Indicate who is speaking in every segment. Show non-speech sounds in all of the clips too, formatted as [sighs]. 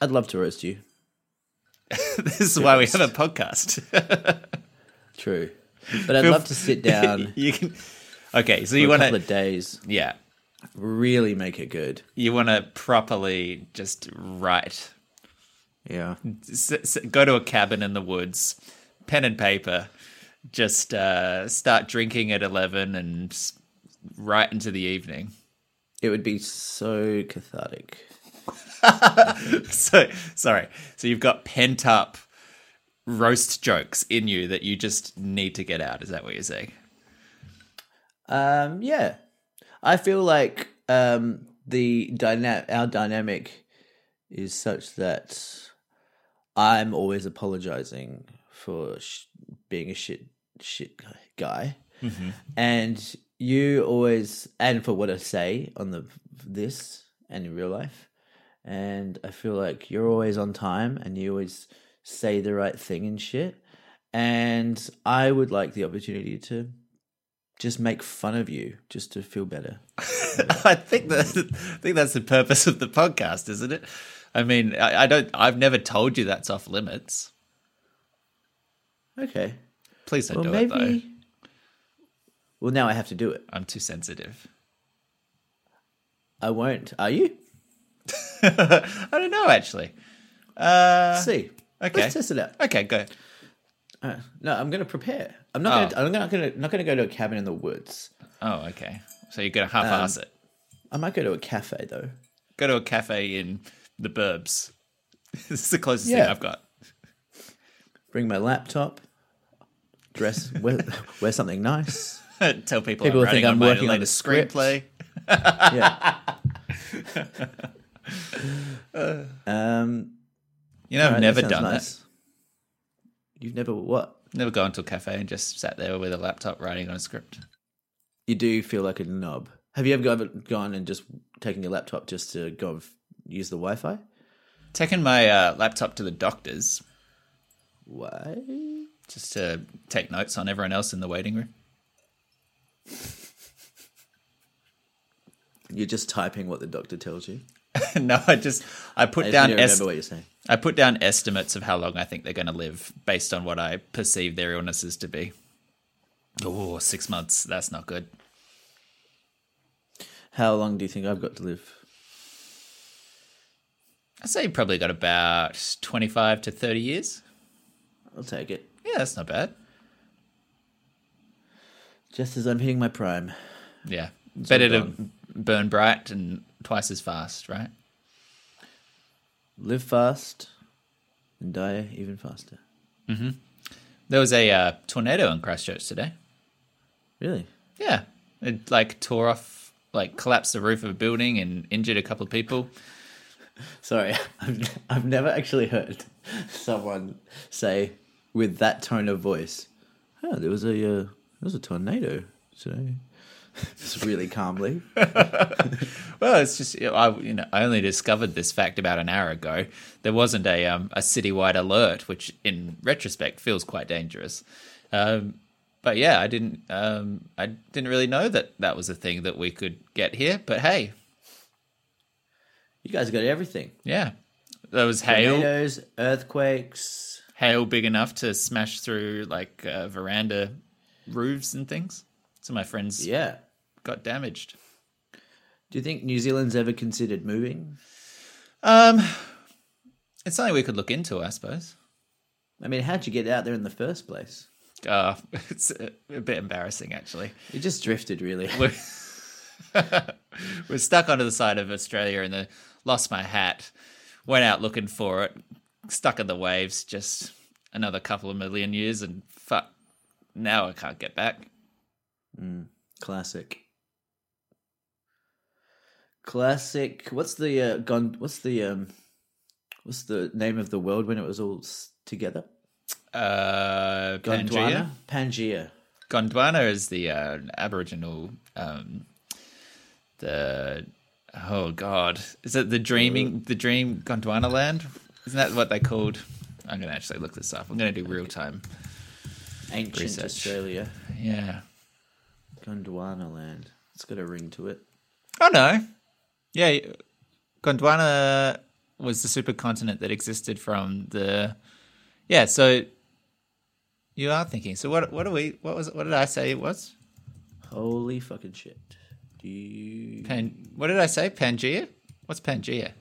Speaker 1: I'd love to roast you. [laughs]
Speaker 2: this is why we have a podcast. [laughs]
Speaker 1: True, but I'd love to sit [laughs] down
Speaker 2: you can. Okay, so you
Speaker 1: a
Speaker 2: want
Speaker 1: couple of days,
Speaker 2: yeah,
Speaker 1: really make it good.
Speaker 2: you want to properly just write.
Speaker 1: Yeah,
Speaker 2: S- s- go to a cabin in the woods, pen and paper, just uh, start drinking at eleven and right into the evening.
Speaker 1: it would be so cathartic. [laughs]
Speaker 2: So sorry. So you've got pent up roast jokes in you that you just need to get out. Is that what you're saying?
Speaker 1: Um, yeah, I feel like um, the dyna- our dynamic is such that I'm always apologizing for sh- being a shit shit guy, and you always and for what I say on the this and in real life, and I feel like you're always on time and you always say the right thing and shit, and I would like the opportunity to just make fun of you just to feel better. [laughs]
Speaker 2: I think that I think that's the purpose of the podcast, isn't it? I mean, I, I don't. I've never told you that's off limits.
Speaker 1: Okay.
Speaker 2: Please don't
Speaker 1: Well,
Speaker 2: do
Speaker 1: maybe.
Speaker 2: it though.
Speaker 1: Well, now I have to do it.
Speaker 2: I'm too sensitive.
Speaker 1: I won't. Are you? [laughs]
Speaker 2: I don't know actually. Uh,
Speaker 1: Let's see.
Speaker 2: okay.
Speaker 1: Let's test it out.
Speaker 2: okay, go.
Speaker 1: Uh, no, I'm going to prepare. I'm not.
Speaker 2: Oh.
Speaker 1: Gonna, I'm not going to. Not going to go to a cabin in the woods.
Speaker 2: Oh, okay. So you're gonna half-ass
Speaker 1: Um,
Speaker 2: it.
Speaker 1: I might go to a cafe though.
Speaker 2: Go to a cafe in the burbs. [laughs] this is the closest thing I've got.
Speaker 1: Bring my laptop. Dress. [laughs] wear, wear something nice.
Speaker 2: Tell people,
Speaker 1: People
Speaker 2: I'm
Speaker 1: think I'm working on
Speaker 2: latest
Speaker 1: script.
Speaker 2: screenplay.
Speaker 1: Yeah. Um.
Speaker 2: You know, I've
Speaker 1: alright,
Speaker 2: never
Speaker 1: sounds
Speaker 2: done
Speaker 1: nice.
Speaker 2: that.
Speaker 1: You've never what?
Speaker 2: Never gone to a cafe and just sat there with a laptop writing on a script.
Speaker 1: You do feel like a knob. Have you ever gone, and just taken your laptop just to go and f- use the Wi-Fi?
Speaker 2: Taking my uh, laptop to the doctors
Speaker 1: Why?
Speaker 2: just to take notes on everyone else in the waiting room.
Speaker 1: You're just typing what the doctor tells you. [laughs]
Speaker 2: no, I just I put
Speaker 1: I
Speaker 2: down
Speaker 1: need to
Speaker 2: es-
Speaker 1: remember what you're saying.
Speaker 2: I put down estimates of how long I think they're going to live based on what I perceive their illnesses to be. Oh, six months. That's not good.
Speaker 1: How long do you think I've got to live?
Speaker 2: I'd say you probably got about 25 to 30 years.
Speaker 1: I'll take it.
Speaker 2: Yeah, that's not bad.
Speaker 1: Just as I'm hitting my prime.
Speaker 2: Yeah. Better to burn bright and twice as fast, right?
Speaker 1: Live fast and die even faster.
Speaker 2: There was a uh, tornado in Christchurch today.
Speaker 1: Really?
Speaker 2: Yeah. It like tore off, like collapsed the roof of a building and injured a couple of people. [laughs]
Speaker 1: Sorry, I've, I've never actually heard someone say with that tone of voice, "Oh, there was a uh, there was a tornado today." Just really calmly. [laughs]
Speaker 2: Well, it's just you know, I you know I only discovered this fact about an hour ago. There wasn't a um, a citywide alert, which in retrospect feels quite dangerous. Um, but yeah, I didn't um, I didn't really know that that was a thing that we could get here. But hey,
Speaker 1: You guys got everything.
Speaker 2: yeah, there was hail
Speaker 1: Tornadoes, earthquakes.
Speaker 2: hail big enough to smash through like uh, veranda roofs and things. So my friends
Speaker 1: Yeah.
Speaker 2: Got damaged.
Speaker 1: Do you think New Zealand's ever considered moving?
Speaker 2: Um, it's something we could look into, I suppose.
Speaker 1: I mean, how'd you get out there in the first place?
Speaker 2: Uh, [laughs] it's a, a bit embarrassing, actually.
Speaker 1: You just drifted, really. [laughs]
Speaker 2: We're, [laughs] we're stuck onto the side of Australia and then lost my hat. Went out looking for it, stuck in the waves, just another couple of million years, and fuck, now I can't get back.
Speaker 1: Classic. Classic. What's the uh, gon- What's the um? What's the name of the world when it was all together?
Speaker 2: Uh, Pangea.
Speaker 1: Gondwana. Pangea.
Speaker 2: Gondwana is the uh, Aboriginal. Um, the oh god, is it the dreaming the dream Gondwana land? Isn't that what they called? I'm gonna actually look this up. I'm gonna do real time.
Speaker 1: Ancient
Speaker 2: Research.
Speaker 1: Australia.
Speaker 2: Yeah.
Speaker 1: Gondwana land. It's got a ring to it.
Speaker 2: Oh no. Yeah, Gondwana was the supercontinent that existed from the. Yeah, so you are thinking. So what? What are we? What was? What did I say it was?
Speaker 1: Holy fucking shit. Do you.
Speaker 2: Pan. What did I say? Pangea. What's Pangea?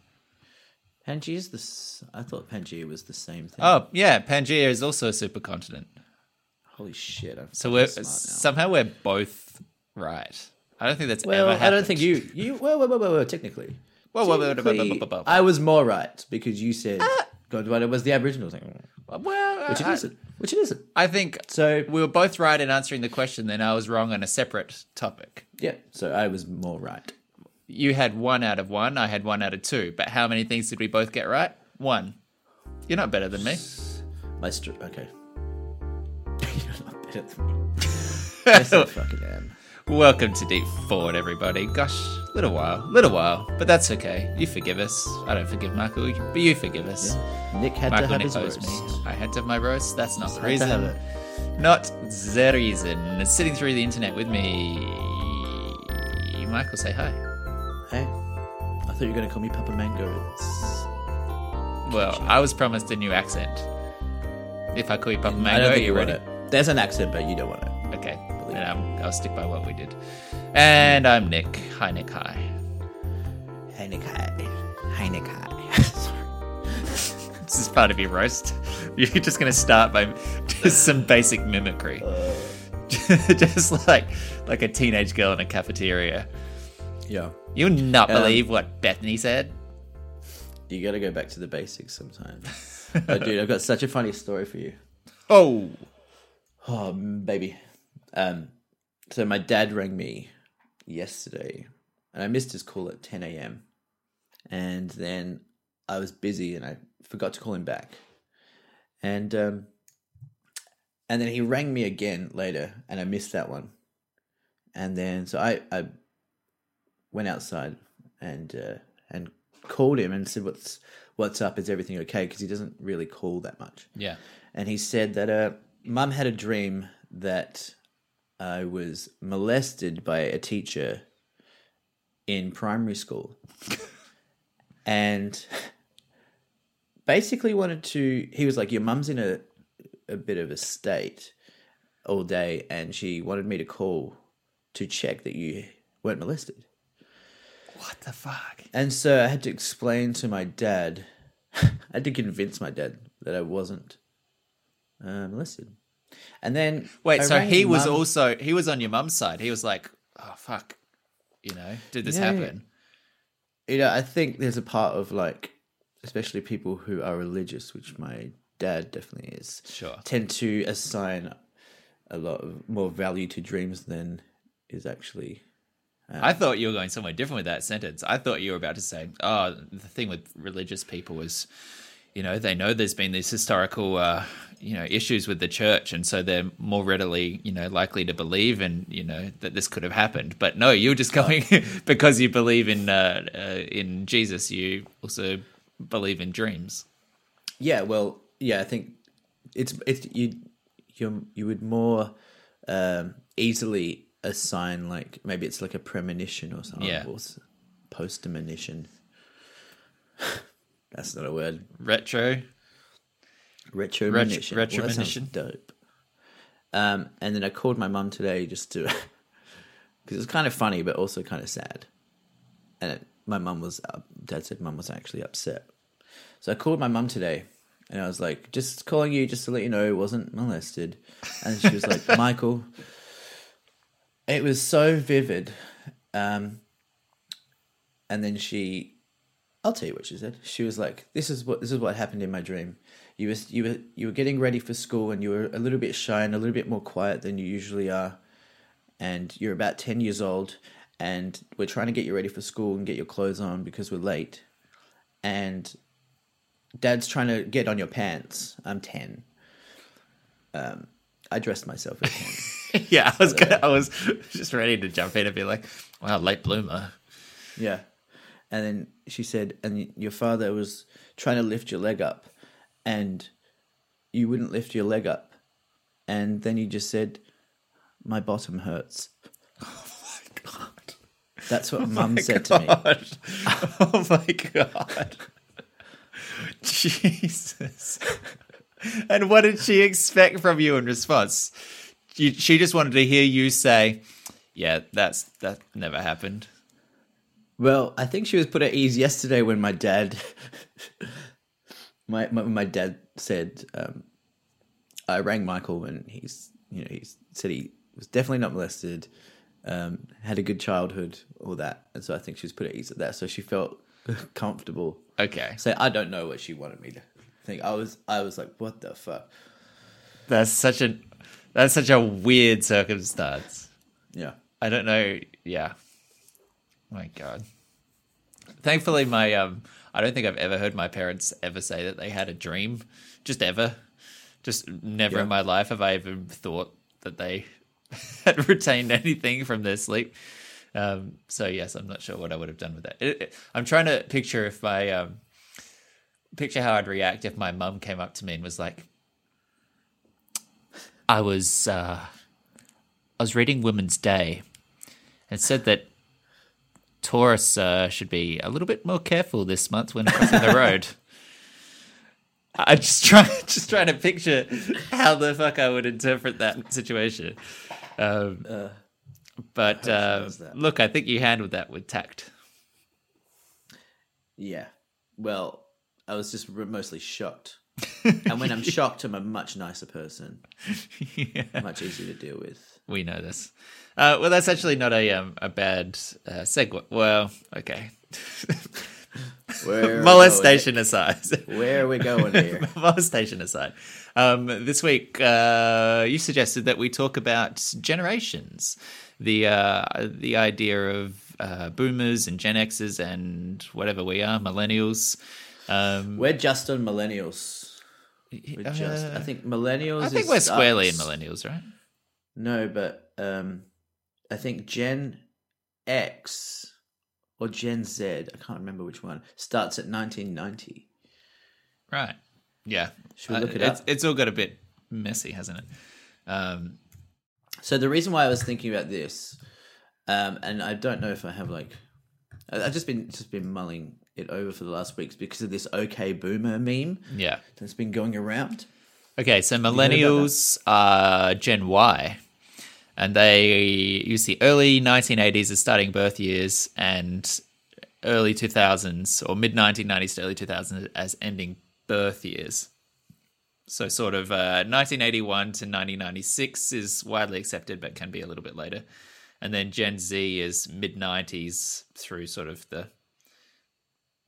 Speaker 1: Pangea is the. I thought Pangea was the same thing.
Speaker 2: Oh yeah, Pangea is also a supercontinent.
Speaker 1: Holy shit. I'm
Speaker 2: So we're somehow we're both right. I don't think that's
Speaker 1: Well, I don't think you. you well, well, well, well, well, technically.
Speaker 2: Whoa, whoa, whoa, whoa, whoa, whoa,
Speaker 1: Technically,
Speaker 2: whoa, whoa, whoa.
Speaker 1: I was more right because you said. Uh, God, but it was the Aboriginal thing.
Speaker 2: Well,
Speaker 1: Which it isn't. Which it isn't.
Speaker 2: I think
Speaker 1: So,
Speaker 2: we were both right in answering the question. Then I was wrong on a separate topic.
Speaker 1: yeah. So I was more right.
Speaker 2: You had one out of one. I had one out of two. But how many things did we both get right? One. You're not better than me. [sighs]
Speaker 1: My str- okay. [laughs] You're not better than me. [laughs] yes, I fucking am.
Speaker 2: Welcome to Deep Forward, everybody. Gosh, little while, little while, but that's okay. You forgive us. I don't forgive Michael, but you forgive us.
Speaker 1: Nick had to
Speaker 2: Michael
Speaker 1: have
Speaker 2: Nick
Speaker 1: his roast.
Speaker 2: me. I had to have my roast. That's not the
Speaker 1: to have
Speaker 2: reason. Not the reason. Sitting through the internet with me, Michael. Say hi.
Speaker 1: Hey, I thought you were going to call me Papa Mango. It's...
Speaker 2: Well, I was promised a new accent. If I call you Papa
Speaker 1: I
Speaker 2: Mango,
Speaker 1: don't think
Speaker 2: you
Speaker 1: you want
Speaker 2: ready?
Speaker 1: it. There's an accent, but you don't want it.
Speaker 2: Okay, then um, I'll stick by what we did. And I'm Nick. Hi, Nick. Hi.
Speaker 1: Hey, Nick, hi. Hey, Nick, hi. Sorry. [laughs]
Speaker 2: This is part of your roast. You're just going to start by just some basic mimicry, [laughs] just like like a teenage girl in a cafeteria.
Speaker 1: yeah.
Speaker 2: You'll not
Speaker 1: Um,
Speaker 2: believe what Bethany said.
Speaker 1: You got to go back to the basics sometimes. oh, dude, I've got such a funny story for you. [laughs]
Speaker 2: Oh,
Speaker 1: Oh, baby. Um, so my dad rang me yesterday, and I missed his call at 10 a.m. And then I was busy, and I forgot to call him back. And um, and then he rang me again later, and I missed that one. And then so I I went outside and uh, and called him and said, "What's what's up? Is everything okay?" Because he doesn't really call that much
Speaker 2: yeah.
Speaker 1: and he said that uh, mum had a dream that I was molested by a teacher in primary school, [laughs] and basically wanted to. He was like, "Your mum's in a a bit of a state all day, and she wanted me to call to check that you weren't molested."
Speaker 2: What the fuck?
Speaker 1: And so I had to explain to my dad, [laughs] I had to convince my dad that I wasn't uh, molested. And then
Speaker 2: Wait, so he was
Speaker 1: mum-
Speaker 2: also he was on your mum's side. He was like, "Oh fuck," you know, did this
Speaker 1: Yeah, yeah.
Speaker 2: happen?
Speaker 1: You know, I think there's a part of like, especially people who are religious, which my dad definitely is,
Speaker 2: Sure.
Speaker 1: tend to assign a lot of more value to dreams than is actually.
Speaker 2: Um, I thought you were going somewhere different with that sentence. I thought you were about to say, "Oh, the thing with religious people is, you know, they know there's been these historical, uh, you know, issues with the church, and so they're more readily, you know, likely to believe, and you know that this could have happened." But no, you're just going [laughs] because you believe in uh, uh, in Jesus. You also believe in dreams.
Speaker 1: Yeah, well, yeah, I think it's it's you you you would more um, easily assign like maybe it's like a premonition or something,
Speaker 2: Yeah.
Speaker 1: or post premonition. That's not a word.
Speaker 2: Retro.
Speaker 1: Retromonition.
Speaker 2: Ret-
Speaker 1: Well, that sounds dope. Um, and then I called my mum today just to [laughs] because it's kind of funny but also kind of sad. And it, my mum was, up, dad said mum was actually upset. So I called my mum today and I was like, just calling you just to let you know it wasn't molested. And she was like, [laughs] Michael, it was so vivid. Um, and then she, I'll tell you what she said. She was like, "This is what this is what happened in my dream. You were you were you were getting ready for school and you were a little bit shy and a little bit more quiet than you usually are, and you're about ten years old, and we're trying to get you ready for school and get your clothes on because we're late, and Dad's trying to get on your pants. I'm ten. Um, I dressed myself at ten. [laughs]
Speaker 2: yeah, I was gonna, I was just ready to jump in and be like, "Wow, late bloomer."
Speaker 1: Yeah. And then she said, and your father was trying to lift your leg up, and you wouldn't lift your leg up. And then you just said, my bottom hurts. [laughs] Oh, [laughs] oh my God. That's what mum said to me.
Speaker 2: Oh my god. Jesus. [laughs] and what did she expect from you in response? You, she just wanted to hear you say, "Yeah, that's that never happened."
Speaker 1: Well, I think she was put at ease yesterday when my dad, [laughs] my, my my dad said, um, I rang Michael and he's you know he said he was definitely not molested, um, had a good childhood, all that, and so I think she was put at ease at that. So she felt [laughs] comfortable.
Speaker 2: Okay,
Speaker 1: So I don't know what she wanted me to think. I was I was like, what the fuck?
Speaker 2: that's such a that's such a weird circumstance.
Speaker 1: Yeah.
Speaker 2: I don't know. Yeah. My God. Thankfully, my um, I don't think I've ever heard my parents ever say that they had a dream. Just ever. Just never
Speaker 1: Yeah.
Speaker 2: in my life have I even thought that they [laughs] had retained anything from their sleep. Um, so yes, I'm not sure what I would have done with that. It, it- I'm trying to picture if my um, picture how I'd react if my mum came up to me and was like, "I was uh, I was reading Women's Day and said that Taurus uh, should be a little bit more careful this month when crossing the road." [laughs] I just try, [laughs] just trying to picture how the fuck I would interpret that situation. Um, but uh, look, I think you handled that with tact.
Speaker 1: Yeah. Well, I was just mostly shocked. [laughs] and when I'm shocked, I'm a much nicer person,
Speaker 2: yeah.
Speaker 1: much easier to deal with.
Speaker 2: We know this. Uh, well, that's actually not a um, a bad uh, segue. Well, okay. Molestation aside.
Speaker 1: Where are we going here? [laughs]
Speaker 2: Molestation aside. Um, this week, uh, you suggested that we talk about generations, the uh, the idea of uh, boomers and Gen Xers and whatever we are, millennials. Um,
Speaker 1: We're just on millennials. We're just. I think millennials.
Speaker 2: I think we're squarely in millennials, right?
Speaker 1: No, but um, I think Gen X or Gen Z, I can't remember which one, starts at 1990.
Speaker 2: Right. Yeah.
Speaker 1: Should we look it
Speaker 2: it's,
Speaker 1: up?
Speaker 2: it's all got a bit messy, hasn't it? Um,
Speaker 1: So the reason why I was thinking about this, um, and I don't know if I have like, I've just been just been mulling it over for the last weeks because of this OK Boomer meme
Speaker 2: yeah.
Speaker 1: that's been going around.
Speaker 2: Okay, so millennials are Gen Y, and they use the early 1980s as starting birth years and early 2000s or mid 1990s to early 2000s as ending birth years. So, sort of uh, 1981 to 1996 is widely accepted, but can be a little bit later. And then Gen Z is mid 90s through sort of the.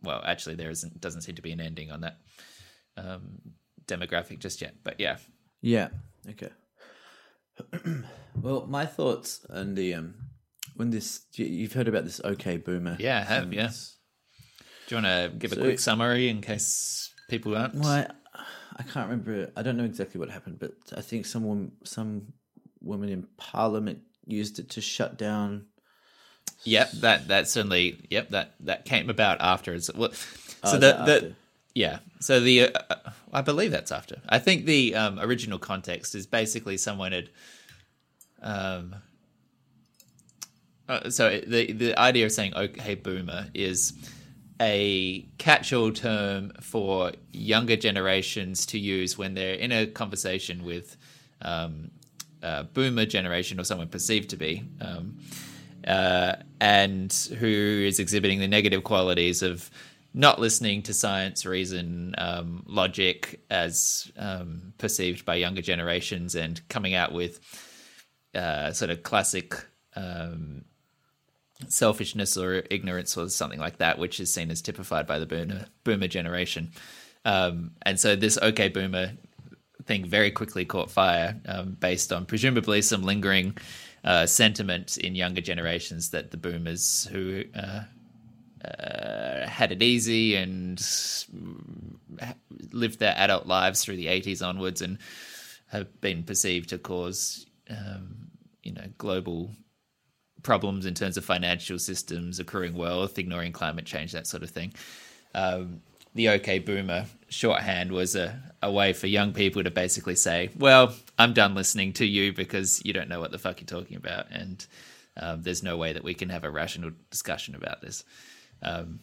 Speaker 2: Well, actually, there isn't doesn't seem to be an ending on that um, demographic just yet, but yeah,
Speaker 1: Yeah. Okay. Well, my thoughts on the um, when this you- you've heard about this OK Boomer.
Speaker 2: Yeah, I have, yeah. Do you want to give a
Speaker 1: So-
Speaker 2: quick summary in case people aren't?
Speaker 1: Well, I, I can't remember. I don't know exactly what happened, but I think someone, some woman in Parliament used it to shut down.
Speaker 2: Yep, that that certainly. Yep, that that came about after. It's, well, so
Speaker 1: Oh,
Speaker 2: the
Speaker 1: that
Speaker 2: the? Yeah. So the uh, uh, I believe that's after. I think the um, original context is basically someone had. Um. uh, so the the idea of saying "okay, boomer" is a catch-all term for younger generations to use when they're in a conversation with um, boomer generation or someone perceived to be, um, uh, and who is exhibiting the negative qualities of not listening to science, reason, um, logic as um, perceived by younger generations, and coming out with uh, sort of classic um, selfishness or ignorance or something like that, which is seen as typified by the boomer, boomer generation. Um, and so this OK Boomer thing very quickly caught fire um, based on presumably some lingering uh, sentiment in younger generations that the boomers who uh, uh, had it easy and lived their adult lives through the 80s onwards and have been perceived to cause, um, you know, global problems in terms of financial systems, accruing wealth, ignoring climate change, that sort of thing. Um, the OK Boomer shorthand was a, a way for young people to basically say, well, I'm done listening to you because you don't know what the fuck you're talking about. And um, there's no way that we can have a rational discussion about this. Um,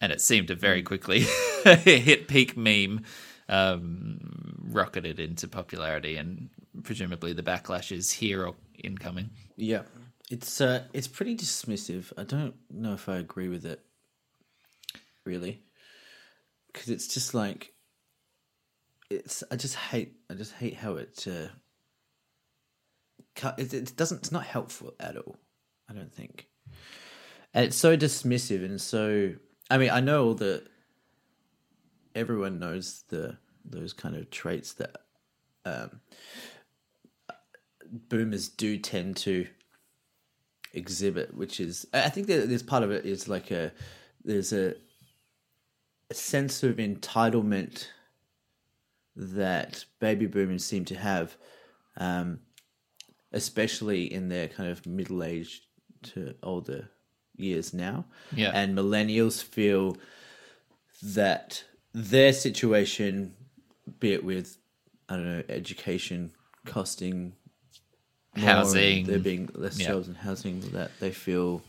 Speaker 2: and it seemed to very quickly [laughs] hit peak meme, um, rocketed into popularity, and presumably the backlash is here or incoming.
Speaker 1: Yeah, it's uh, it's pretty dismissive. I don't know if I agree with it, really, because it's just like it's. I just hate. I just hate how it. Uh, cut- it, it doesn't. It's not helpful at all. I don't think. And it's so dismissive and so. I mean, I know all the. Everyone knows the those kind of traits that um, boomers do tend to exhibit, which is I think that there's part of it is like a there's a, a sense of entitlement that baby boomers seem to have, um, especially in their kind of middle aged to older years now.
Speaker 2: Yeah.
Speaker 1: And millennials feel that their situation, be it with I don't know, education costing more
Speaker 2: Housing.
Speaker 1: there being less
Speaker 2: Yeah.
Speaker 1: jobs and housing that they feel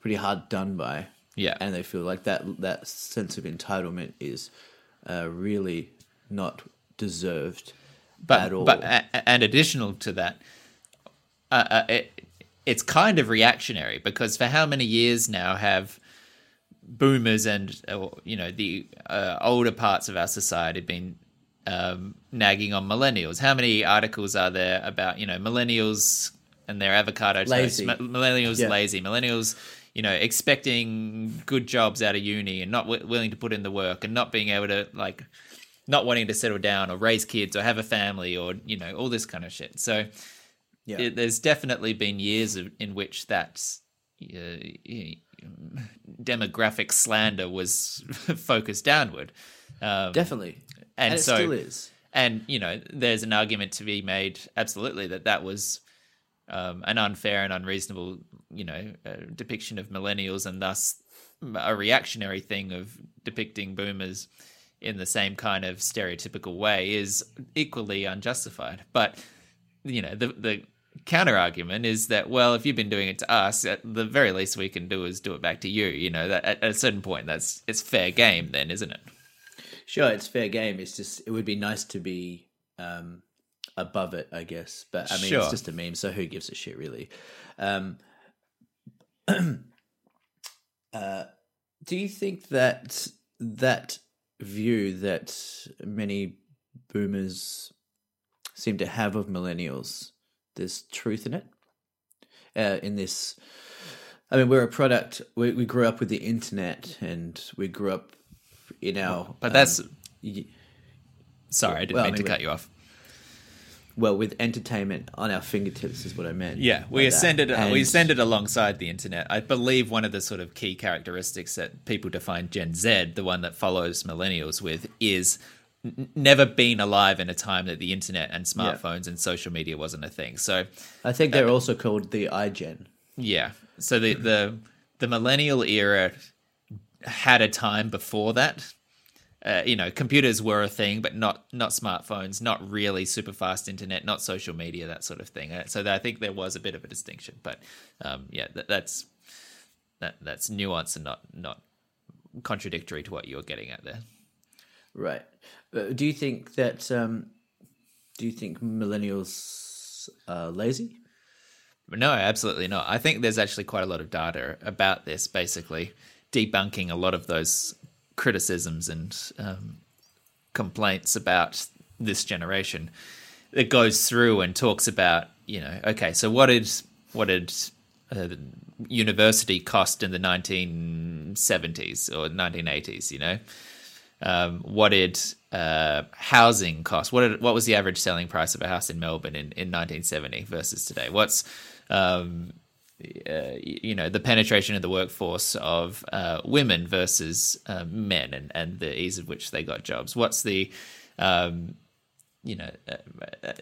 Speaker 1: pretty hard done by.
Speaker 2: Yeah.
Speaker 1: and they feel like that that sense of entitlement is uh, really not deserved
Speaker 2: but
Speaker 1: at all.
Speaker 2: but and additional to that, uh, uh, it, it's kind of reactionary because for how many years now have boomers and you know the uh, older parts of our society been um, nagging on millennials? How many articles are there about you know millennials and their avocado toast?
Speaker 1: Lazy.
Speaker 2: Mi- millennials
Speaker 1: Yeah.
Speaker 2: lazy, millennials you know expecting good jobs out of uni and not w- willing to put in the work and not being able to like not wanting to settle down or raise kids or have a family or you know all this kind of shit. So
Speaker 1: yeah,
Speaker 2: it, there's definitely been years of, in which that uh, demographic slander was [laughs] focused downward. Um,
Speaker 1: definitely,
Speaker 2: and,
Speaker 1: and, it
Speaker 2: so
Speaker 1: still is.
Speaker 2: and you know there's an argument to be made absolutely that that was um, an unfair and unreasonable you know uh, depiction of millennials and thus a reactionary thing of depicting boomers in the same kind of stereotypical way is equally unjustified but you know the the counter argument is that well if you've been doing it to us at the very least we can do is do it back to you you know that at a certain point that's it's fair game then isn't it
Speaker 1: Sure, it's fair game. It's just it would be nice to be um, above it, I guess. But I mean,
Speaker 2: Sure.
Speaker 1: it's just a meme, so who gives a shit, really? Um, [clears throat] uh, do you think that that view that many boomers seem to have of millennials, there's truth in it? Uh, in this, I mean, we're a product. We, we grew up with the internet, and we grew up in our.
Speaker 2: but that's
Speaker 1: um, y-
Speaker 2: sorry i didn't
Speaker 1: well, I
Speaker 2: mean to cut you off
Speaker 1: well, with entertainment on our fingertips is what I meant.
Speaker 2: Yeah, we ascended.
Speaker 1: And-
Speaker 2: We ascended alongside the internet. I believe one of the sort of key characteristics that people define Gen Z, the one that follows millennials with, is n- never been alive in a time that the internet and smartphones and social media wasn't a thing. So
Speaker 1: I think they're also called the iGen.
Speaker 2: yeah, so the the the millennial era had a time before that. Uh, you know, computers were a thing, but not not smartphones, not really super fast internet, not social media, that sort of thing. Uh, So I think there was a bit of a distinction, but um, yeah, that, that's that that's nuance and not not contradictory to what you're getting at there.
Speaker 1: Right. Do you think that? Um, do you think millennials are lazy?
Speaker 2: No, absolutely not. I think there's actually quite a lot of data about this, basically debunking a lot of those criticisms and um, complaints about this generation. It goes through and talks about, you know, okay, so what did what did uh, university cost in the 1970s or 1980s? You know, um, what did uh, housing costs. What did, what was the average selling price of a house in Melbourne in, in 1970 versus today? What's um, uh, you know the penetration of the workforce of uh, women versus uh, men and, and the ease of which they got jobs? What's the um, you know, uh,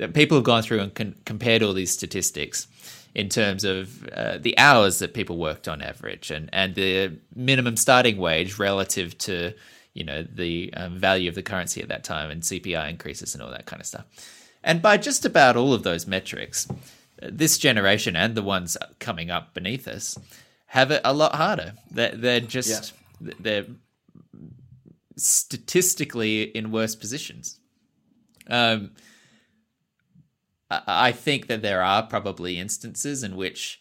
Speaker 2: uh, people have gone through and con- compared all these statistics in terms of uh, the hours that people worked on average and, and the minimum starting wage relative to, you know, the um, value of the currency at that time and CPI increases and all that kind of stuff. And by just about all of those metrics, this generation and the ones coming up beneath us have it a lot harder. They're, they're just they're statistically in worse positions. Um, I think that there are probably instances in which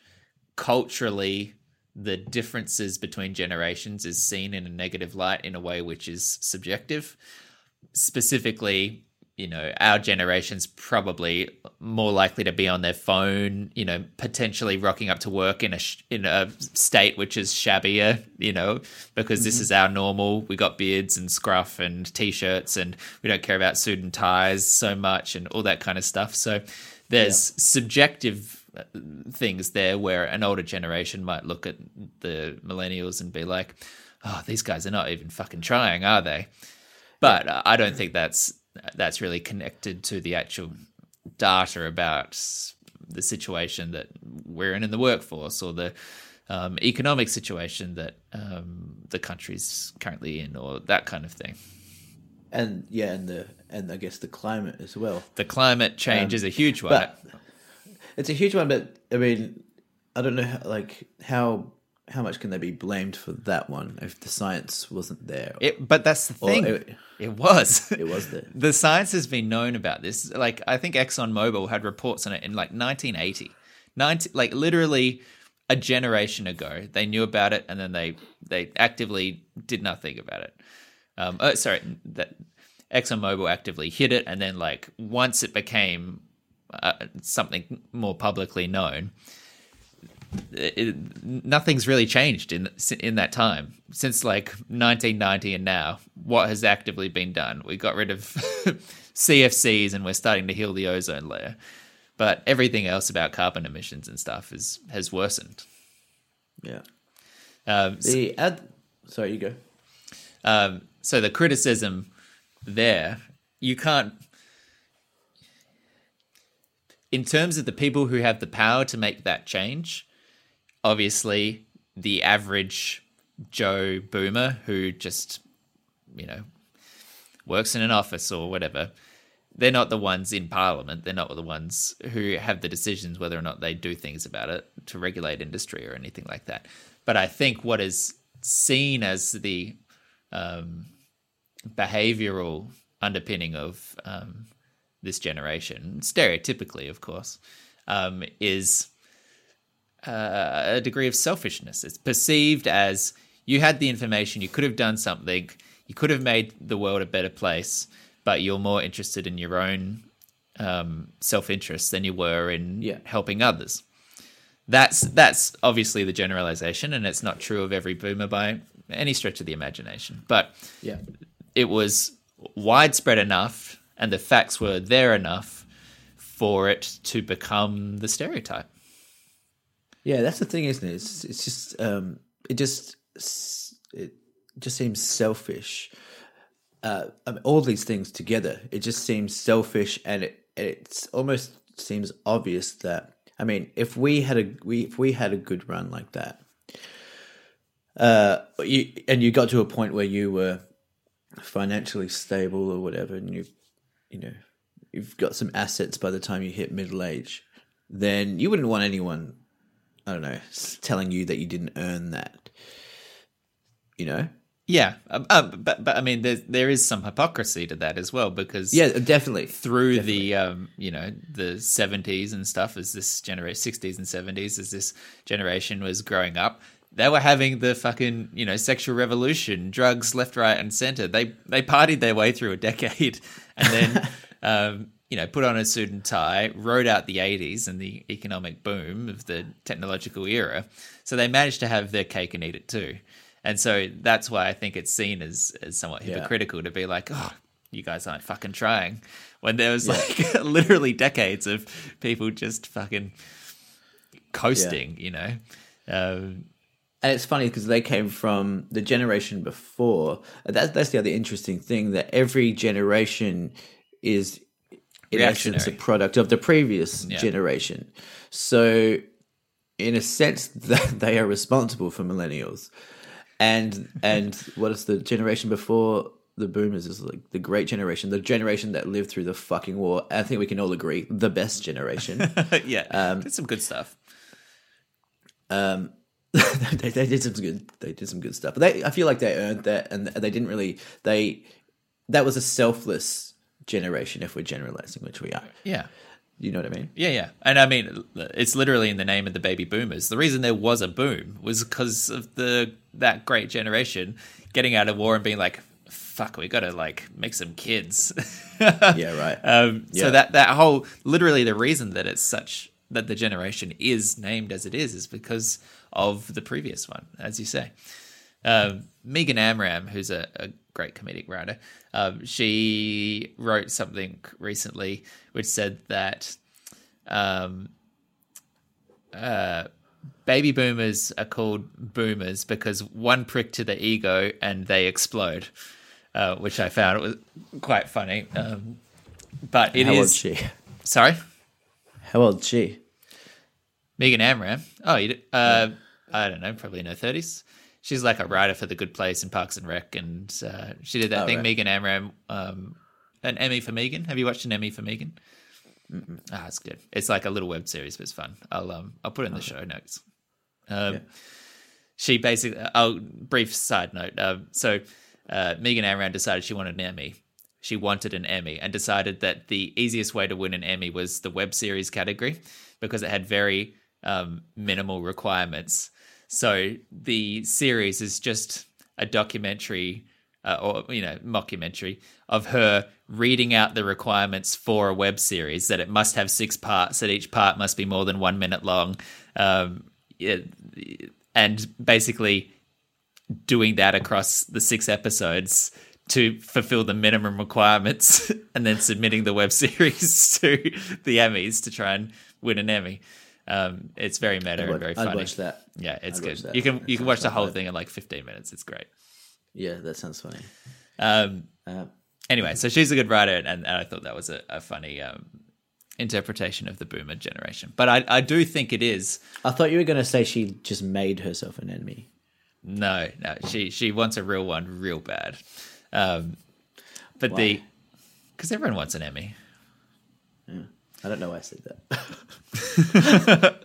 Speaker 2: culturally the differences between generations is seen in a negative light in a way which is subjective. Specifically, you know, our generation's probably more likely to be on their phone, you know, potentially rocking up to work in a sh- in a state which is shabbier, you know, because this is our normal. We got beards and scruff and t-shirts and we don't care about suit and ties so much and all that kind of stuff. So there's subjective uh, things there where an older generation might look at the millennials and be like, "Oh, these guys are not even fucking trying, are they?" But uh, I don't think that's that's really connected to the actual data about the situation that we're in in the workforce or the um, economic situation that um, the country's currently in or that kind of thing.
Speaker 1: and yeah, and the and I guess the climate as well.
Speaker 2: The climate change is a huge one.
Speaker 1: But it's a huge one. But I mean, I don't know, how, like how how much can they be blamed for that one if the science wasn't there?
Speaker 2: It, but that's the
Speaker 1: Or
Speaker 2: thing.
Speaker 1: it-
Speaker 2: It, was. [laughs]
Speaker 1: It was there.
Speaker 2: the science has been known about this. Like I think ExxonMobil had reports on it in like 1980, 90, like literally a generation ago. They knew about it, and then they they actively did nothing about it. Um, oh, sorry, that ExxonMobil actively hid it, and then like once it became uh, something more publicly known, it, nothing's really changed in in that time since like 1990 and now. What has actively been done? We got rid of [laughs] CFCs and we're starting to heal the ozone layer, but everything else about carbon emissions and stuff is has worsened.
Speaker 1: Yeah.
Speaker 2: Um,
Speaker 1: The ad. Sorry, you go.
Speaker 2: Um, so the criticism there, you can't. In terms of the people who have the power to make that change, obviously the average Joe boomer who just, you know, works in an office or whatever, they're not the ones in parliament. They're not the ones who have the decisions whether or not they do things about it to regulate industry or anything like that. But I think what is seen as the um, behavioral underpinning of um, this generation, stereotypically, of course, um, is uh, a degree of selfishness. It's perceived as you had the information, you could have done something, you could have made the world a better place, but you're more interested in your own um, self interest than you were in
Speaker 1: Yeah.
Speaker 2: helping others. That's that's obviously the generalization, and it's not true of every boomer by any stretch of the imagination. But
Speaker 1: Yeah.
Speaker 2: it was widespread enough and the facts were there enough for it to become the stereotype.
Speaker 1: Yeah, that's the thing, isn't it? It's, it's just um, it just it just seems selfish. Uh, I mean, all these things together, it just seems selfish, and it it's almost seems obvious that I mean, if we had a we if we had a good run like that, uh, you and you got to a point where you were financially stable or whatever, and you you know you've got some assets by the time you hit middle age, then you wouldn't want anyone I don't know, telling you that you didn't earn that. You know?
Speaker 2: Yeah, um, um, but but I mean, there there is some hypocrisy to that as well because
Speaker 1: Yeah, definitely.
Speaker 2: through the um, you know the seventies and stuff as this generation sixties and seventies as this generation was growing up, they were having the fucking you know sexual revolution, drugs left, right, and center. They they partied their way through a decade, [laughs] and then [laughs] um, you know put on a suit and tie, rode out the eighties and the economic boom of the technological era. So they managed to have their cake and eat it too. And so that's why I think it's seen as, as somewhat
Speaker 1: Yeah.
Speaker 2: hypocritical to be like, oh, you guys aren't fucking trying. When there was like [laughs] literally decades of people just fucking coasting, you know? Um,
Speaker 1: And it's funny because they came from the generation before. That's that's the other interesting thing that every generation is in essence a product of the previous
Speaker 2: Yeah.
Speaker 1: generation. So, in a sense, [laughs] that they are responsible for millennials. And and what is the generation before the boomers is like the great generation, the generation that lived through the fucking war. I think we can all agree, the best generation. [laughs]
Speaker 2: yeah,
Speaker 1: Um,
Speaker 2: it's some good stuff. [laughs]
Speaker 1: they, they did some good. They did some good stuff, but they, I feel like they earned that, and they didn't really. They that was a selfless generation, if we're generalizing, which we are.
Speaker 2: Yeah.
Speaker 1: You know what I mean?
Speaker 2: Yeah, yeah. And I mean, it's literally in the name of the baby boomers. The reason there was a boom was because of the that great generation getting out of war and being like, fuck, we got to like make some kids. [laughs]
Speaker 1: yeah, right. [laughs]
Speaker 2: Um,
Speaker 1: Yeah.
Speaker 2: So that that whole literally the reason that it's such that the generation is named as it is is because of the previous one, as you say. Um, Megan Amram, who's a, a great comedic writer, um, she wrote something recently which said that um, uh, baby boomers are called boomers because one prick to the ego and they explode, uh, which I found was quite funny. Um, but it is
Speaker 1: How old's she?
Speaker 2: sorry,
Speaker 1: How old's she?
Speaker 2: Megan Amram. Oh, you, uh, I don't know, probably in her thirties. She's like a writer for The Good Place and Parks and Rec, and uh, she did that
Speaker 1: Oh,
Speaker 2: thing.
Speaker 1: right.
Speaker 2: Megan Amram, um, an Emmy for Megan. Have you watched an Emmy for Megan? Ah, it's good. It's like a little web series, but it's fun. I'll um, I'll put it in the show notes. Um,
Speaker 1: Yeah.
Speaker 2: She basically. Oh, brief side note. Um, so uh, Megan Amram decided she wanted an Emmy. She wanted an Emmy and decided that the easiest way to win an Emmy was the web series category because it had very um, minimal requirements. So the series is just a documentary uh, or you know mockumentary of her reading out the requirements for a web series that it must have six parts that each part must be more than one minute long um, and basically doing that across the six episodes to fulfill the minimum requirements [laughs] and then submitting the web [laughs] series to the Emmys to try and win an Emmy. Um, it's very meta and
Speaker 1: I'd,
Speaker 2: very
Speaker 1: I'd
Speaker 2: funny.
Speaker 1: watch that.
Speaker 2: Yeah, it's
Speaker 1: I'd
Speaker 2: good. You can
Speaker 1: That
Speaker 2: you can watch the whole
Speaker 1: bad.
Speaker 2: thing in like 15 minutes. It's great.
Speaker 1: Yeah, that sounds funny.
Speaker 2: Um,
Speaker 1: Uh,
Speaker 2: anyway, so she's a good writer, and, and I thought that was a, a funny um, interpretation of the boomer generation. But I, I do think it is.
Speaker 1: I thought you were going to say she just made herself an enemy.
Speaker 2: No, no, she she wants a real one, real bad. Um, but the because everyone wants an Emmy.
Speaker 1: I don't know why I said that. [laughs]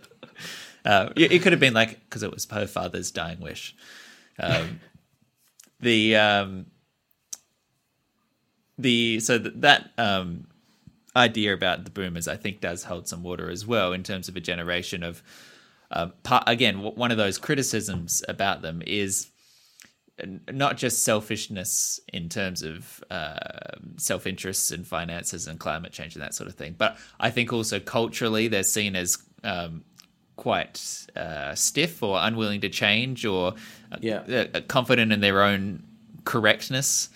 Speaker 2: Uh, it, could have been like because it was her father's dying wish. Um, [laughs] the um, the so th- that um, idea about the boomers, I think, does hold some water as well in terms of a generation of. Um, part, again, w- one of those criticisms about them is not just selfishness in terms of uh, self interests and finances and climate change and that sort of thing, but I think also culturally they're seen as um, quite uh, stiff or unwilling to change or uh,
Speaker 1: Yeah.
Speaker 2: uh, confident in their own correctness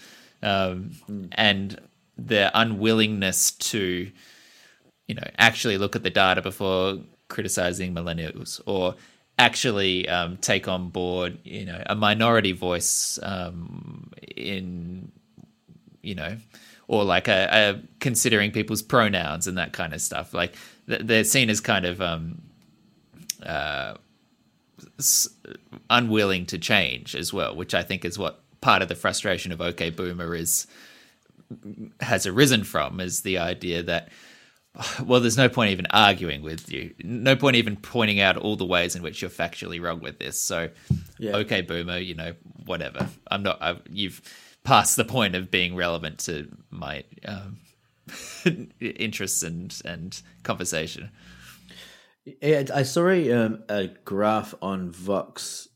Speaker 2: um, and their unwillingness to you know actually look at the data before criticizing millennials or actually um, take on board you know a minority voice um, in you know or like a, a considering people's pronouns and that kind of stuff like th- they're seen as kind of um, uh, s- unwilling to change as well which i think is what part of the frustration of okay boomer is has arisen from is the idea that well there's no point even arguing with you no point even pointing out all the ways in which you're factually wrong with this. So
Speaker 1: Yeah.
Speaker 2: okay boomer you know whatever. I'm not I, you've passed the point of being relevant to my um, [laughs] interests and and conversation
Speaker 1: Yeah, I saw a, um, a graph on Vox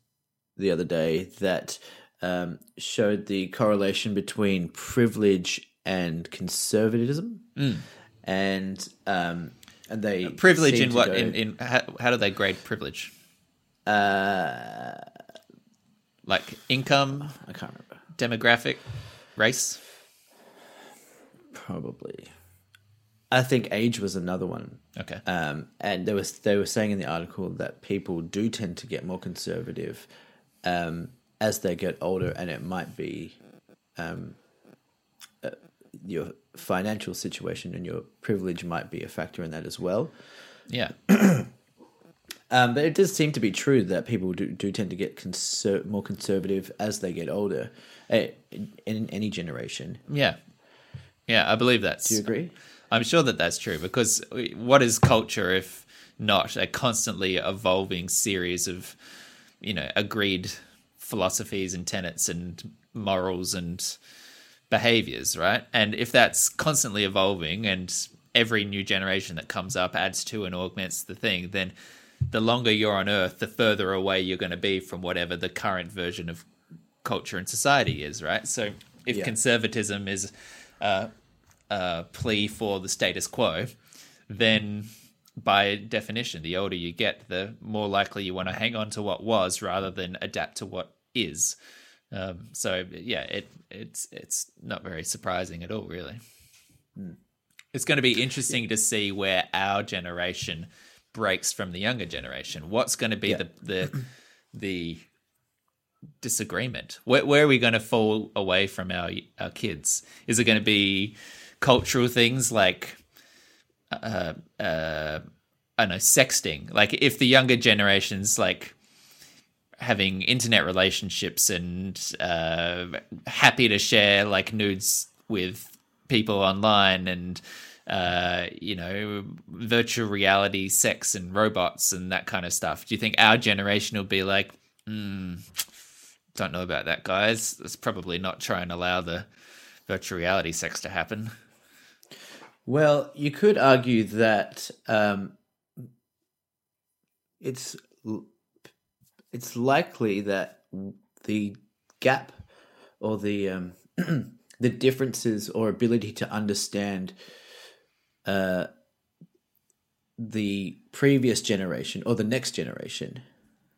Speaker 1: the other day that um, showed the correlation between privilege and conservatism, and um, and they
Speaker 2: privilege in what
Speaker 1: go-
Speaker 2: in, in how, how do they grade privilege?
Speaker 1: Uh,
Speaker 2: like income
Speaker 1: I can't remember.
Speaker 2: demographic race?
Speaker 1: Probably, I think age was another one.
Speaker 2: okay
Speaker 1: Um, and there was they were saying in the article that people do tend to get more conservative um, as they get older, and it might be um, uh, your financial situation and your privilege might be a factor in that as well.
Speaker 2: yeah [clears throat]
Speaker 1: Um, but it does seem to be true that people do, do tend to get conser- more conservative as they get older, uh, in, in any generation.
Speaker 2: yeah yeah i believe that's
Speaker 1: Do you agree?
Speaker 2: I'm sure that that's true because what is culture if not a constantly evolving series of you know agreed philosophies and tenets and morals and behaviors, right? And if that's constantly evolving and every new generation that comes up adds to and augments the thing, then the longer you're on Earth, the further away you're going to be from whatever the current version of culture and society is, right? So if
Speaker 1: Yeah.
Speaker 2: conservatism is uh, a plea for the status quo, then by definition, the older you get, the more likely you want to hang on to what was rather than adapt to what is. Um, so yeah, it it's it's not very surprising at all, really. It's going to be interesting to see where our generation breaks from the younger generation. What's going to be
Speaker 1: Yeah.
Speaker 2: the the the disagreement? Where, where are we going to fall away from our our kids? Is it going to be cultural things like uh, uh, I don't know, sexting? Like if the younger generations like having internet relationships and uh, happy to share like nudes with people online and uh, you know virtual reality sex and robots and that kind of stuff do you think our generation will be like hmm, don't know about that guys let's probably not try and allow the virtual reality sex to happen
Speaker 1: Well, you could argue that um, it's it's likely that the gap or the um, [clears throat] the differences or ability to understand uh, the previous generation or the next generation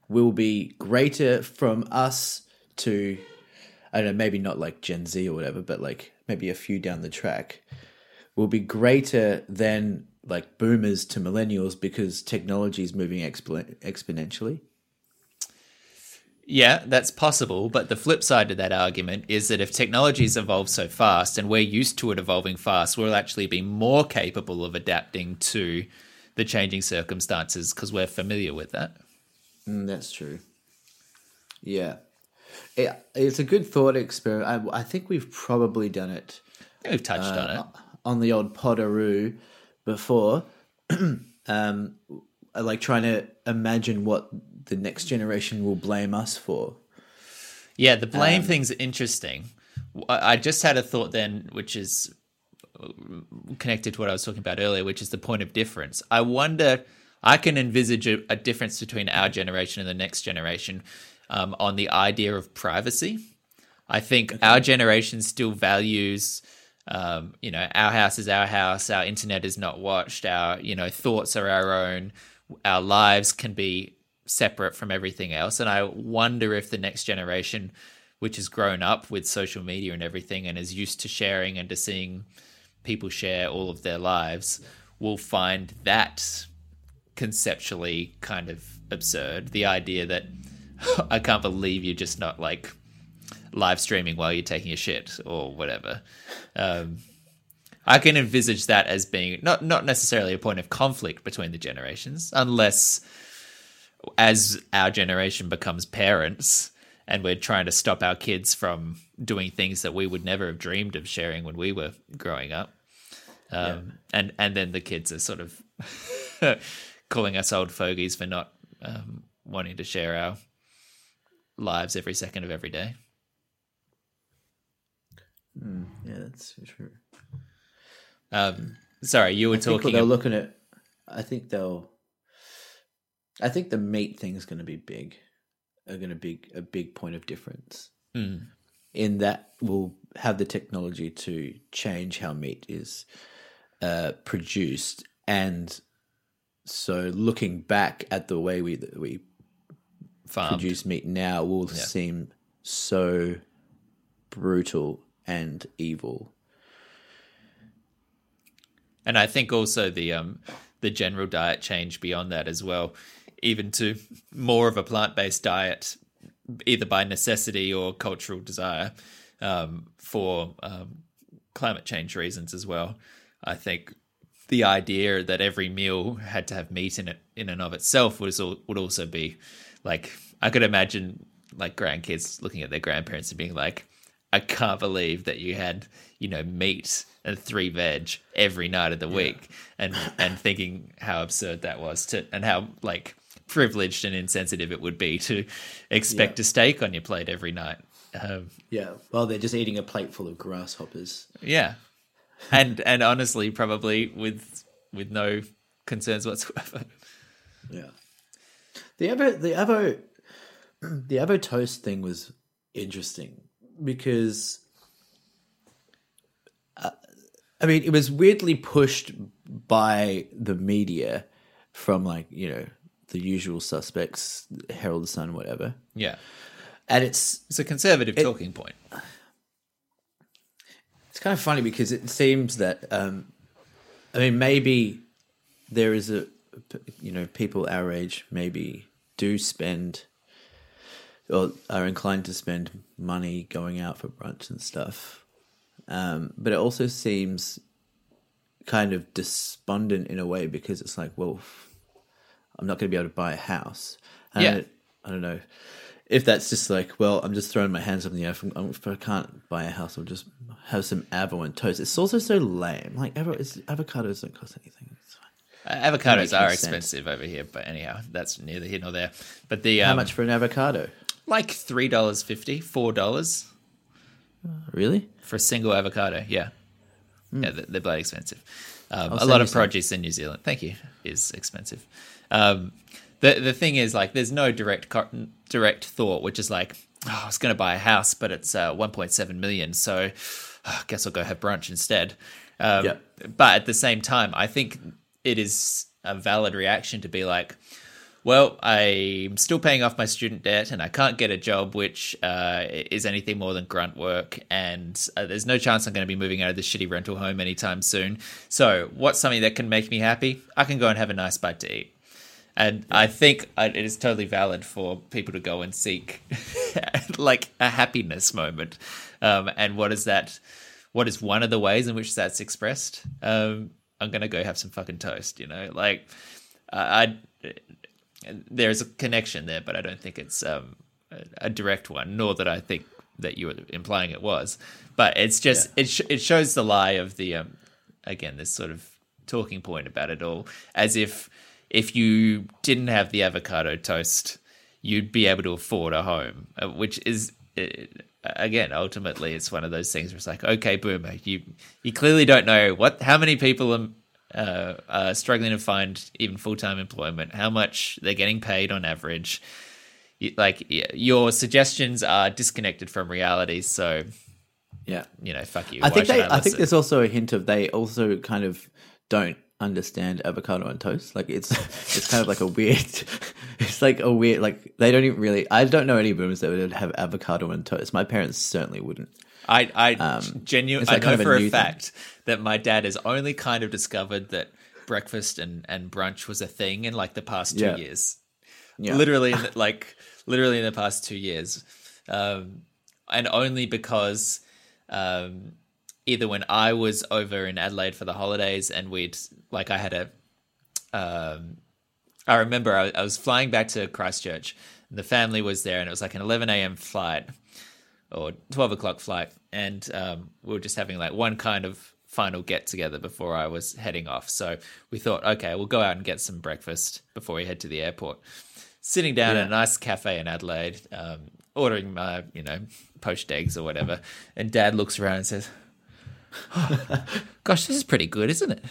Speaker 1: will be greater from us to I don't know, maybe not like Gen Z or whatever, but like maybe a few down the track will be greater than like boomers to millennials because technology is moving expo- exponentially.
Speaker 2: Yeah, that's possible. But the flip side to that argument is that if technologies evolve so fast and we're used to it evolving fast, we'll actually be more capable of adapting to the changing circumstances because we're familiar with that.
Speaker 1: Mm, that's true. Yeah. It, it's a good thought experiment. I, I think we've probably done it
Speaker 2: We've touched on
Speaker 1: Uh,
Speaker 2: it.
Speaker 1: On the old Potteroo before. [clears throat] um, like trying to imagine what the next generation will blame us for.
Speaker 2: Yeah, the
Speaker 1: um,
Speaker 2: blame thing's interesting. I I just had a thought then, which is uh, connected to what I was talking about earlier, which is the point of difference. I wonder, I can envisage a, a difference between our generation and the next generation um, on the idea of privacy. I think our generation still values, um, you know, our house is our house, our internet is not watched, our, you know, thoughts are our own, our lives can be separate from everything else. And I wonder if the next generation, which has grown up with social media and everything and is used to sharing and to seeing people share all of their lives, will find that conceptually kind of absurd. The idea that [laughs] I can't believe you're just not like live streaming while you're taking a shit or whatever. Um, I can envisage that as being not not necessarily a point of conflict between the generations, unless as our generation becomes parents and we're trying to stop our kids from doing things that we would never have dreamed of sharing when we were growing up. Um, and and then the kids are sort of [laughs] calling us old fogies for not um, wanting to share our lives every second of every day.
Speaker 1: Yeah, that's true.
Speaker 2: Um, sorry, you were
Speaker 1: I
Speaker 2: talking.
Speaker 1: they're looking at. I think they'll. I think the meat thing is going to be big. Are going to be a big point of difference.
Speaker 2: Mm.
Speaker 1: In that we'll have the technology to change how meat is uh, produced, and so looking back at the way we we
Speaker 2: farmed.
Speaker 1: produce meat now will seem so brutal and evil.
Speaker 2: and I think also the um the general diet change beyond that as well, even to more of a plant based diet, either by necessity or cultural desire, um, for um, climate change reasons as well. I think the idea that every meal had to have meat in it in and of itself was would also be like I could imagine like grandkids looking at their grandparents and being like, I can't believe that you had, you know, meat and three veg every night of the week and and thinking how absurd that was to and how like privileged and insensitive it would be to expect
Speaker 1: Yeah.
Speaker 2: a steak on your plate every night. Um,
Speaker 1: Yeah. Well, they're just eating a plate full of grasshoppers.
Speaker 2: yeah, and and honestly, probably with with no concerns whatsoever.
Speaker 1: Yeah. The Avo the Avo [clears throat] the Avo toast thing was interesting because uh, I mean it was weirdly pushed by the media from like, you know, the usual suspects, Herald Sun, whatever.
Speaker 2: Yeah,
Speaker 1: And it's
Speaker 2: it's a conservative talking point.
Speaker 1: it's kind of funny because it seems that um I mean maybe there is a you know people our age maybe do spend or are inclined to spend money going out for brunch and stuff um but it also seems kind of despondent in a way because it's like well I'm not going to be able to buy a house and
Speaker 2: Yeah.
Speaker 1: I don't know if that's just like, well, I'm just throwing my hands up in the air. If, if I can't buy a house, I'll just have some avo and toast. It's also so lame. Like, avocados don't cost anything.
Speaker 2: Uh, avocados are
Speaker 1: sense.
Speaker 2: expensive over here, but anyhow, that's neither here nor there. But the um,
Speaker 1: How much for an avocado?
Speaker 2: Like three dollars fifty, four dollars
Speaker 1: Really?
Speaker 2: for a single avocado. Yeah, yeah, they're, they're bloody expensive. Um, a lot of
Speaker 1: some.
Speaker 2: produce in New Zealand, thank you, is expensive. Um, the the thing is, like, there's no direct co- direct thought, which is like, oh, I was going to buy a house, but it's uh, 1.7 million, so I guess I'll go have brunch instead. Um,
Speaker 1: Yeah.
Speaker 2: But at the same time, I think it is a valid reaction to be like, well, I'm still paying off my student debt and I can't get a job which uh, is anything more than grunt work. And uh, there's no chance I'm going to be moving out of this shitty rental home anytime soon. So, what's something that can make me happy? I can go and have a nice bite to eat. And I think uh, it is totally valid for people to go and seek [laughs] like a happiness moment. Um, and what is that? What is one of the ways in which that's expressed? Um, I'm going to go have some fucking toast, you know? Like, I, I there's a connection there, but I don't think it's um, a, direct one, nor that I think that you were implying it was. But it's just it sh- it shows the lie of the um, again this sort of talking point about it all, as if if you didn't have the avocado toast, you'd be able to afford a home, uh, which is. uh Again, ultimately, it's one of those things where it's like, okay, boomer, you you clearly don't know what how many people are uh, are struggling to find even full time employment, how much they're getting paid on average. Like your suggestions are disconnected from reality, so
Speaker 1: Yeah.
Speaker 2: you know, fuck you.
Speaker 1: I
Speaker 2: Why
Speaker 1: think they. I, think there's also a hint of they also kind of don't understand avocado on toast. Like it's [laughs] it's kind of like a weird. [laughs] It's like a weird like they don't even really. I don't know any boomers that would have avocado on toast. My parents certainly wouldn't.
Speaker 2: I, I
Speaker 1: Um,
Speaker 2: genuinely,
Speaker 1: it's
Speaker 2: I
Speaker 1: like
Speaker 2: know
Speaker 1: of a
Speaker 2: for a,
Speaker 1: new thing.
Speaker 2: fact that my dad has only kind of discovered that breakfast and, and brunch was a thing in like the past two
Speaker 1: Yeah.
Speaker 2: years.
Speaker 1: Yeah.
Speaker 2: Literally, in [laughs] the, like literally in the past two years, um, and only because um, either when I was over in Adelaide for the holidays and we'd like I had a um, I remember I, I was flying back to Christchurch and the family was there and it was like an 11 a.m. flight or 12 o'clock flight and um, we were just having like one kind of final get together before I was heading off. So we thought, okay, we'll go out and get some breakfast before we head to the airport. Sitting down
Speaker 1: Yeah.
Speaker 2: at a nice cafe in Adelaide, um, ordering my, you know, poached eggs or whatever. And dad looks around and says, "Oh, gosh, this is pretty good, isn't it?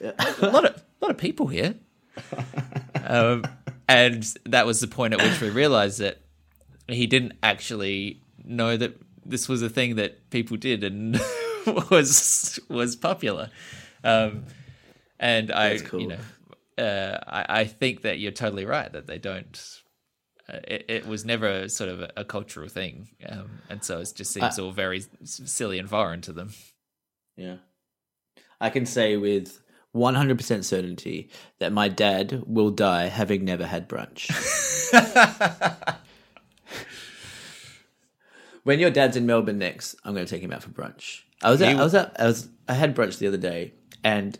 Speaker 2: a lot of, a lot of people here. um, and that was the point at which we realized that he didn't actually know that this was a thing that people did and [laughs] was was popular. Um, and I,
Speaker 1: cool.
Speaker 2: you know, uh, I, I think that you're totally right that they don't. Uh, it, it was never a, sort of a, a cultural thing, um, and so it just seems all very silly and foreign to them.
Speaker 1: Yeah. I can say with 100% certainty that my dad will die having never had brunch. [laughs] when your dad's in Melbourne next, I'm going to take him out for brunch. I was at, I was at, I was I had brunch the other day and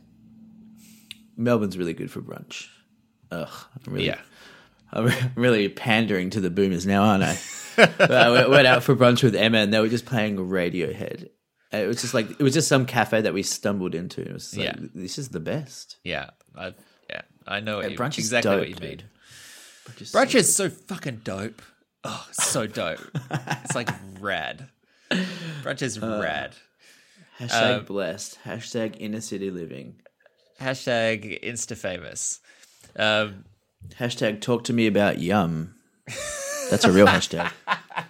Speaker 1: Melbourne's really good for brunch. Ugh, I'm really
Speaker 2: Yeah.
Speaker 1: I'm really pandering to the boomers now, aren't I? [laughs] I went- out for brunch with Emma, and they were just playing Radiohead. It was just like it was just some cafe that we stumbled into. It was like,
Speaker 2: Yeah.
Speaker 1: this is the best.
Speaker 2: Yeah, I, yeah, I know
Speaker 1: Yeah, brunch is
Speaker 2: exactly what you mean.
Speaker 1: dude.
Speaker 2: Brunch is so fucking dope. Oh, so dope. it's like rad. Brunch is rad.
Speaker 1: Hashtag
Speaker 2: Um,
Speaker 1: blessed. Hashtag inner city living.
Speaker 2: Hashtag insta famous. Um,
Speaker 1: Hashtag talk to me about yum. That's a real hashtag.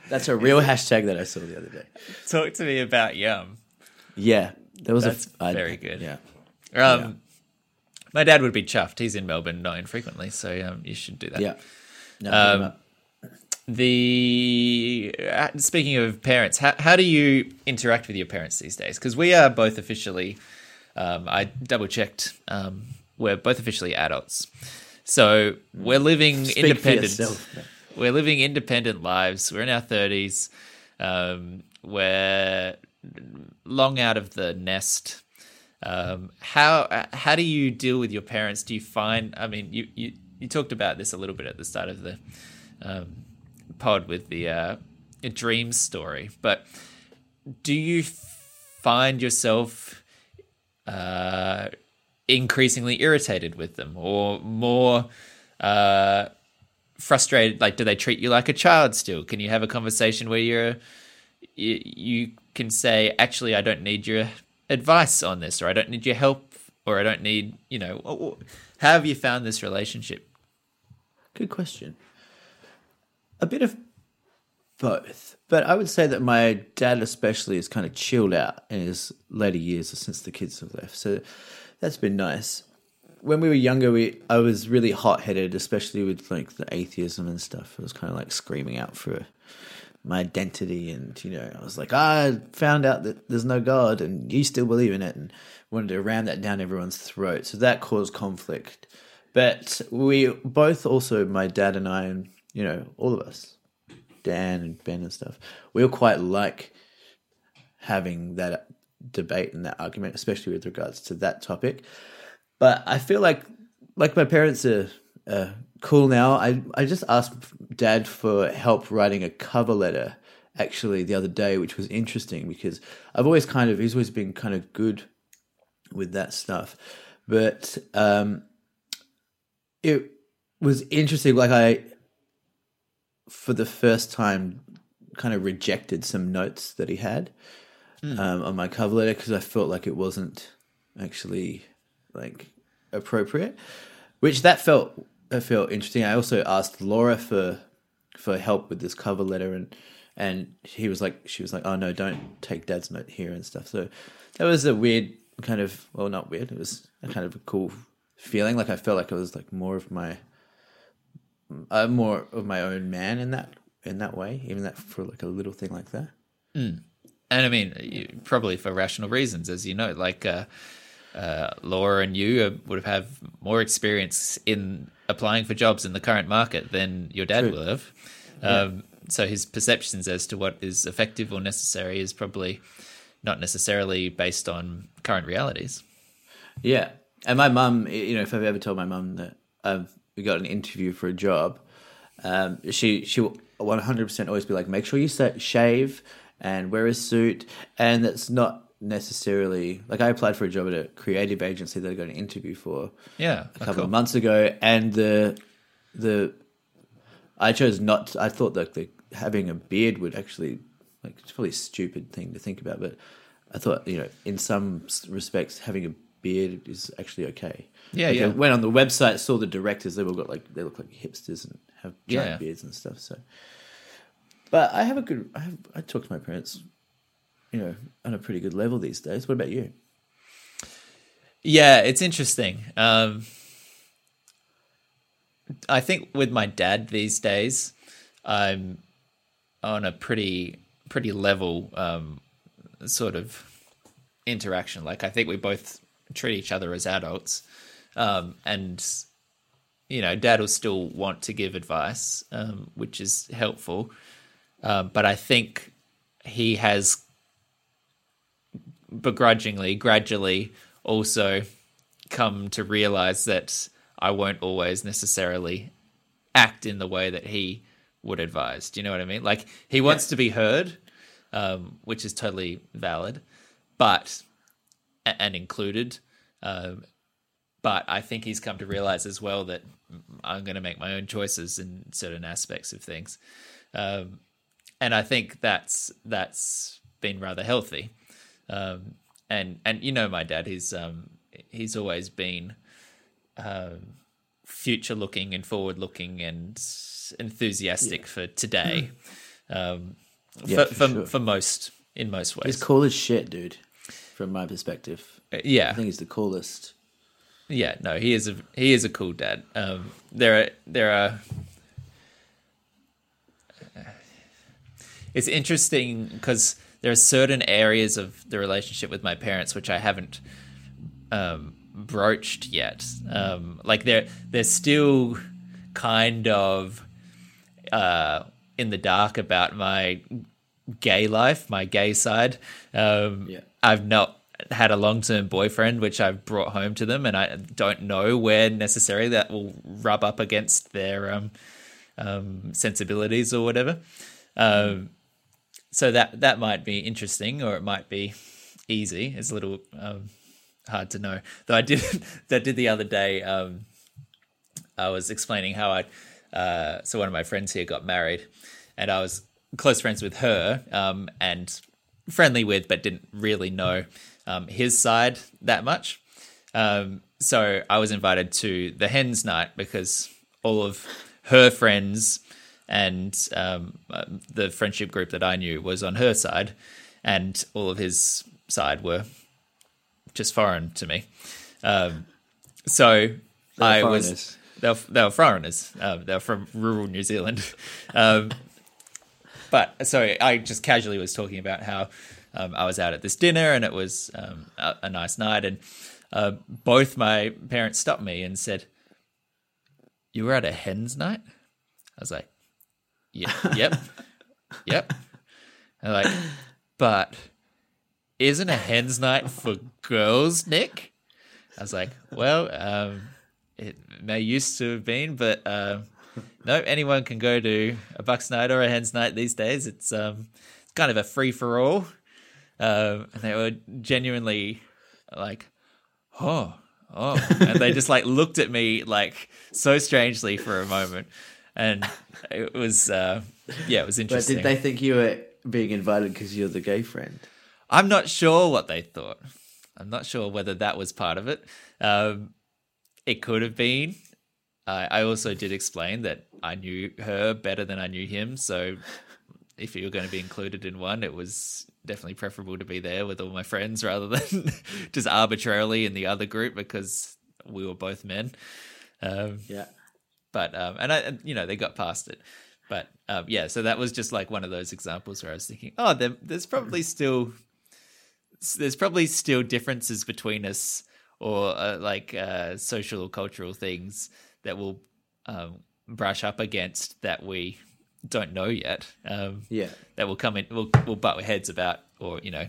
Speaker 1: That's a real hashtag that I saw the other day.
Speaker 2: talk to me about yum.
Speaker 1: Yeah, that was
Speaker 2: That's
Speaker 1: a I-
Speaker 2: very good.
Speaker 1: Yeah,
Speaker 2: Um, My dad would be chuffed. He's in Melbourne not infrequently, so um, you should do that.
Speaker 1: yeah. No,
Speaker 2: Um. The uh, speaking of parents, how, how do you interact with your parents these days? Because we are both officially, um, I double checked, um, we're both officially adults, so we're living
Speaker 1: Speak
Speaker 2: independent. we're living independent lives. We're in our thirties. Um, we're long out of the nest. Um, how how do you deal with your parents? Do you find? I mean, you you, you talked about this a little bit at the start of the um, pod with the uh, dream story, but do you find yourself uh, increasingly irritated with them, or more uh, frustrated? Like, do they treat you like a child still? Can you have a conversation where you're you, you can say, actually, I don't need your advice on this, or I don't need your help, or I don't need, you know, how have you found this relationship?
Speaker 1: Good question. A bit of both, but I would say that my dad, especially, is kind of chilled out in his later years since the kids have left. So that's been nice. When we were younger, we I was really hot headed, especially with like the atheism and stuff. I was kind of like screaming out for my identity, and you know, I was like, I found out that there's no God, and you still believe in it, and wanted to ram that down everyone's throat. So that caused conflict. But we both also, my dad and I, you know, all of us, Dan and Ben and stuff, we all quite like having that debate and that argument, especially with regards to that topic. But I feel like, like my parents are uh, cool now. I I just asked Dad for help writing a cover letter actually the other day, which was interesting because I've always kind of he's always been kind of good with that stuff, but um, it was interesting. Like I, for the first time, kind of rejected some notes that he had um, on my cover letter because I felt like it wasn't actually like appropriate. Which that felt that felt interesting. I also asked Laura for for help with this cover letter and and he was like she was like oh no don't take dad's note here and stuff so that was a weird kind of well not weird it was a kind of a cool feeling like i felt like it was like more of my uh, more of my own man in that in that way even that for like a little thing like that
Speaker 2: And I mean, you, probably for rational reasons, as you know, like uh, uh, Laura and you uh, would have have more experience in applying for jobs in the current market than your dad
Speaker 1: True.
Speaker 2: will have. Um, So his perceptions as to what is effective or necessary is probably not necessarily based on current realities.
Speaker 1: Yeah, and my mum, you know, if I've ever told my mum that I've got an interview for a job, um, she she will one hundred percent always be like, make sure you shave and wear a suit, and that's not necessarily like I applied for a job at a creative agency that I got an interview for
Speaker 2: Yeah,
Speaker 1: a couple of months ago, and the the I chose not. To, I thought that the having a beard would actually like it's probably a stupid thing to think about, but I thought you know in some respects having a beard is actually okay.
Speaker 2: Yeah,
Speaker 1: Like,
Speaker 2: yeah.
Speaker 1: I went on the website, saw the directors. They all got like they look like hipsters and have giant
Speaker 2: Yeah.
Speaker 1: beards and stuff. So, but I have a good. I have. I talk to my parents, you know, on a pretty good level these days. What about you?
Speaker 2: Yeah, it's interesting. Um, I think with my dad these days, I'm on a pretty pretty level um, sort of interaction. Like I think we both treat each other as adults, um, and you know, dad will still want to give advice, um, which is helpful. Um, but I think he has begrudgingly, gradually, also come to realize that I won't always necessarily act in the way that he would advise. Do you know what I mean? Like he wants to be heard, um, which is totally valid, but and included. Um, but I think he's come to realize as well that I'm going to make my own choices in certain aspects of things, um, and I think that's that's been rather healthy. Um, and and you know my dad, he's um, he's always been um, future looking and forward looking and enthusiastic yeah. for today. Um, yeah, for, for, sure. for, most in most ways.
Speaker 1: He's cool as shit, dude. From my perspective,
Speaker 2: yeah,
Speaker 1: I think he's the coolest.
Speaker 2: Yeah, no, he is a he is a cool dad. Um, there are there are. It's interesting because there are certain areas of the relationship with my parents which I haven't um, broached yet. Um, like they're they're still kind of uh, in the dark about my gay life, my gay side. Um, yeah. I've not had a long term boyfriend, which I've brought home to them, and I don't know where necessarily that will rub up against their um, um, sensibilities or whatever. Um, so that that might be interesting, or it might be easy. It's a little um, hard to know. Though I did [laughs] that did the other day. Um, I was explaining how I. Uh, so one of my friends here got married, and I was close friends with her um, and friendly with, but didn't really know um, his side that much. Um, so I was invited to the hens night because all of her friends and um, the friendship group that I knew was on her side, and all of his side were just foreign to me. Um, so I foreigners. was they were, they were foreigners. Um, they were from rural New Zealand. Um, but so I just casually was talking about how um, I was out at this dinner and it was um, a, a, nice night, and uh, both my parents stopped me and said, "You were at a hens night." I was like, [laughs] "Yep, yep, yep." And like, but isn't a hens night for girls, Nick? I was like, well, um, it may used to have been, but uh, no, anyone can go to a Bucks night or a hens night these days. It's um, it's kind of a free for all. Um, and they were genuinely like, oh, oh, and they just like looked at me like so strangely for a moment, and it was uh, yeah, it was interesting.
Speaker 1: But did they think you were being invited because you're the gay friend?
Speaker 2: I'm not sure what they thought. I'm not sure whether that was part of it. Um, it could have been. Uh, I also did explain that I knew her better than I knew him. So if you were going to be included in one, it was definitely preferable to be there with all my friends [laughs] rather than [laughs] just arbitrarily in the other group because we were both men. Um,
Speaker 1: yeah.
Speaker 2: But, um, and I, you know, they got past it. But um, yeah, so that was just like one of those examples where I was thinking, oh, there, there's probably [clears throat] still there's probably still differences between us or uh, like uh, social or cultural things that we'll um, brush up against that we don't know yet. Um,
Speaker 1: yeah,
Speaker 2: that will come in. We'll we'll butt heads about, or you know,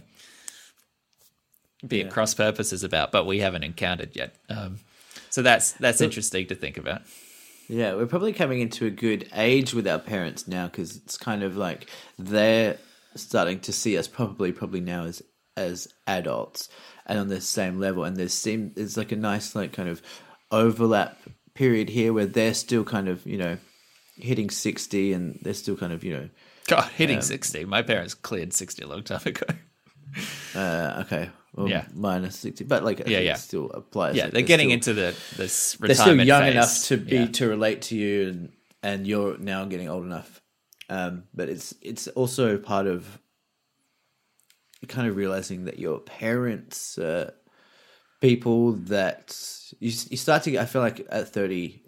Speaker 2: be yeah. cross purposes about, but we haven't encountered yet. Um, so that's that's so, interesting to think about.
Speaker 1: Yeah, we're probably coming into a good age with our parents now because it's kind of like they're starting to see us probably probably now as as adults and on the same level. And there's seem there's like a nice like kind of overlap period here where they're still kind of you know hitting sixty and they're still kind of you know
Speaker 2: God hitting um, sixty. My parents cleared sixty a long time ago. [laughs]
Speaker 1: uh, okay. Well, yeah, minus sixty, but like
Speaker 2: yeah, yeah,
Speaker 1: still applies.
Speaker 2: Yeah, they're, they're getting still, into the this.
Speaker 1: They're still young phase. enough to be yeah. to relate to you, and and you're now getting old enough. Um, but it's it's also part of kind of realizing that your parents, uh, people that you you start to get. I feel like at thirty,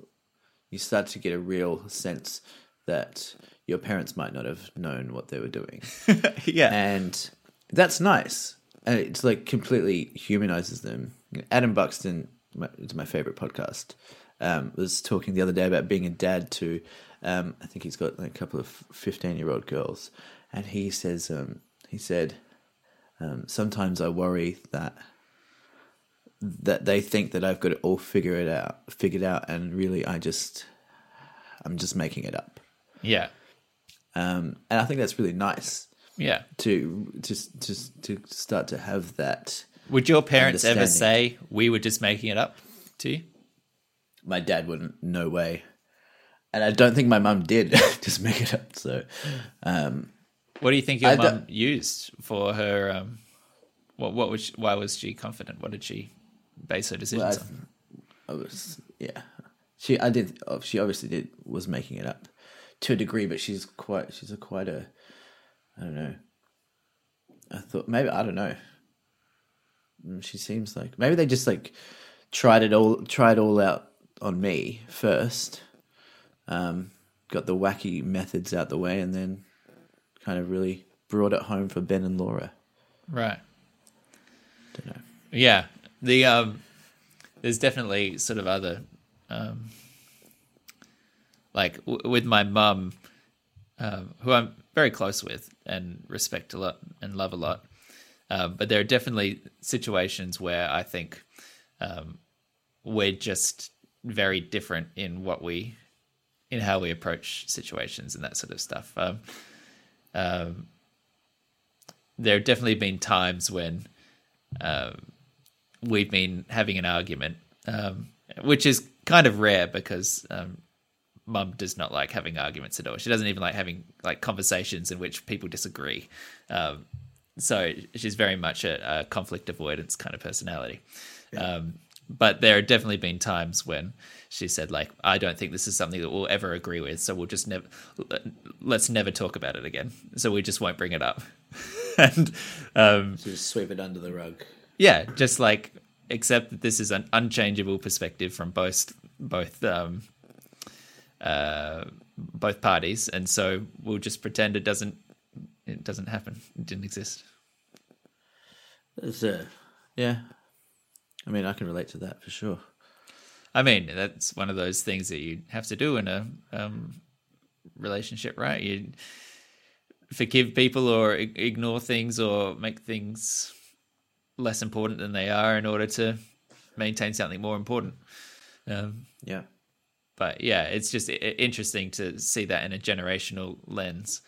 Speaker 1: you start to get a real sense that your parents might not have known what they were doing. [laughs]
Speaker 2: yeah,
Speaker 1: and that's nice. And it's like completely humanizes them. Adam Buxton, it's my favorite podcast. Um, was talking the other day about being a dad to, um, I think he's got like a couple of fifteen-year-old girls, and he says, um, he said, um, sometimes I worry that that they think that I've got it all figured out, figured out, and really I just I'm just making it up.
Speaker 2: Yeah.
Speaker 1: Um, and I think that's really nice.
Speaker 2: Yeah.
Speaker 1: To just to to start to have that.
Speaker 2: Would your parents ever say we were just making it up? to you?
Speaker 1: My dad wouldn't. No way. And I don't think my mum did [laughs] just make it up. So, um,
Speaker 2: What do you think your mum used for her? Um, what what was she, why was she confident? What did she base her decisions
Speaker 1: Well,
Speaker 2: on?
Speaker 1: I was yeah. She I did oh, she obviously did was making it up to a degree, but she's quite she's a quite a I don't know. I thought maybe I don't know. Mm, She seems like maybe they just like tried it all tried all out on me first. Um, got the wacky methods out the way, and then kind of really brought it home for Ben and Laura.
Speaker 2: Right.
Speaker 1: Don't know.
Speaker 2: Yeah. The um there's definitely sort of other um like w- with my mum um, who I'm very close with and respect a lot and love a lot. Um, but there are definitely situations where I think um, we're just very different in what we in how we approach situations and that sort of stuff. Um, um, there have definitely been times when um, we've been having an argument, um, which is kind of rare because um, mum does not like having arguments at all. She doesn't even like having like conversations in which people disagree. Um, so she's very much a, a conflict avoidance kind of personality. Um, but there have definitely been times when she said, like, I don't think this is something that we'll ever agree with, so we'll just never let's never talk about it again. So we just won't bring it up. [laughs] and um,
Speaker 1: So just sweep it under the rug.
Speaker 2: Yeah, just like accept that this is an unchangeable perspective from both both um, uh, both parties, and so we'll just pretend it doesn't it doesn't happen. It didn't exist.
Speaker 1: It's, uh, yeah. I mean, I can relate to that for sure.
Speaker 2: I mean, that's one of those things that you have to do in a um, relationship, right? You forgive people or ignore things or make things less important than they are in order to maintain something more important. Um,
Speaker 1: Yeah.
Speaker 2: but yeah, it's just interesting to see that in a generational lens.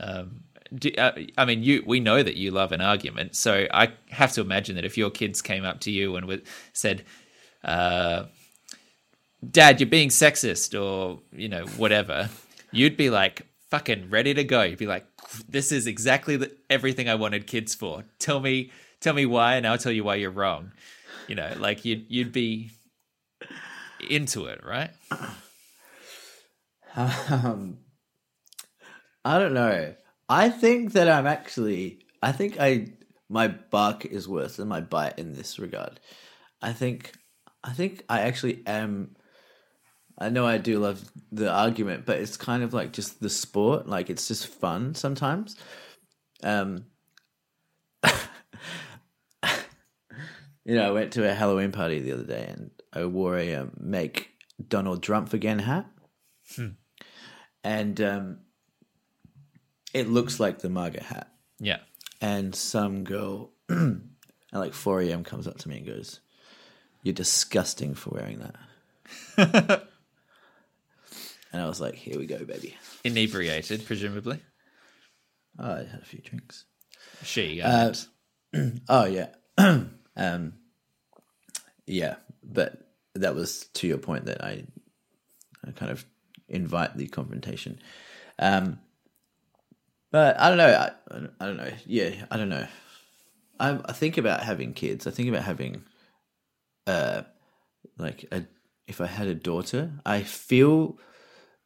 Speaker 2: Um, do, uh, I mean, you we know that you love an argument, so I have to imagine that if your kids came up to you and with, said, uh, "Dad, you're being sexist," or you know whatever, you'd be like fucking ready to go. You'd be like, "This is exactly the, everything I wanted kids for. Tell me, tell me why, and I'll tell you why you're wrong." You know, like you'd you'd be into it, right?
Speaker 1: Um, I don't know. I think that I'm actually. I think I my bark is worse than my bite in this regard. I think. I think I actually am. I know I do love the argument, but it's kind of like just the sport. Like it's just fun sometimes. Um. You know, I went to a Halloween party the other day, and I wore a um, "Make Donald Trump Again" hat and um, it looks like the MAGA hat.
Speaker 2: Yeah.
Speaker 1: And some girl [clears throat] at like 4 a.m. comes up to me and goes, You're disgusting for wearing that. [laughs] and I was like, Here we go, baby.
Speaker 2: inebriated, presumably.
Speaker 1: Oh, I had a few drinks.
Speaker 2: She.
Speaker 1: Uh, [clears throat] Oh, yeah. [clears throat] um, yeah, but that was to your point that I, I kind of invite the confrontation. Um, but I don't know. I, I don't know. Yeah, I don't know. I, I think about having kids. I think about having, uh, like a, if I had a daughter, I feel,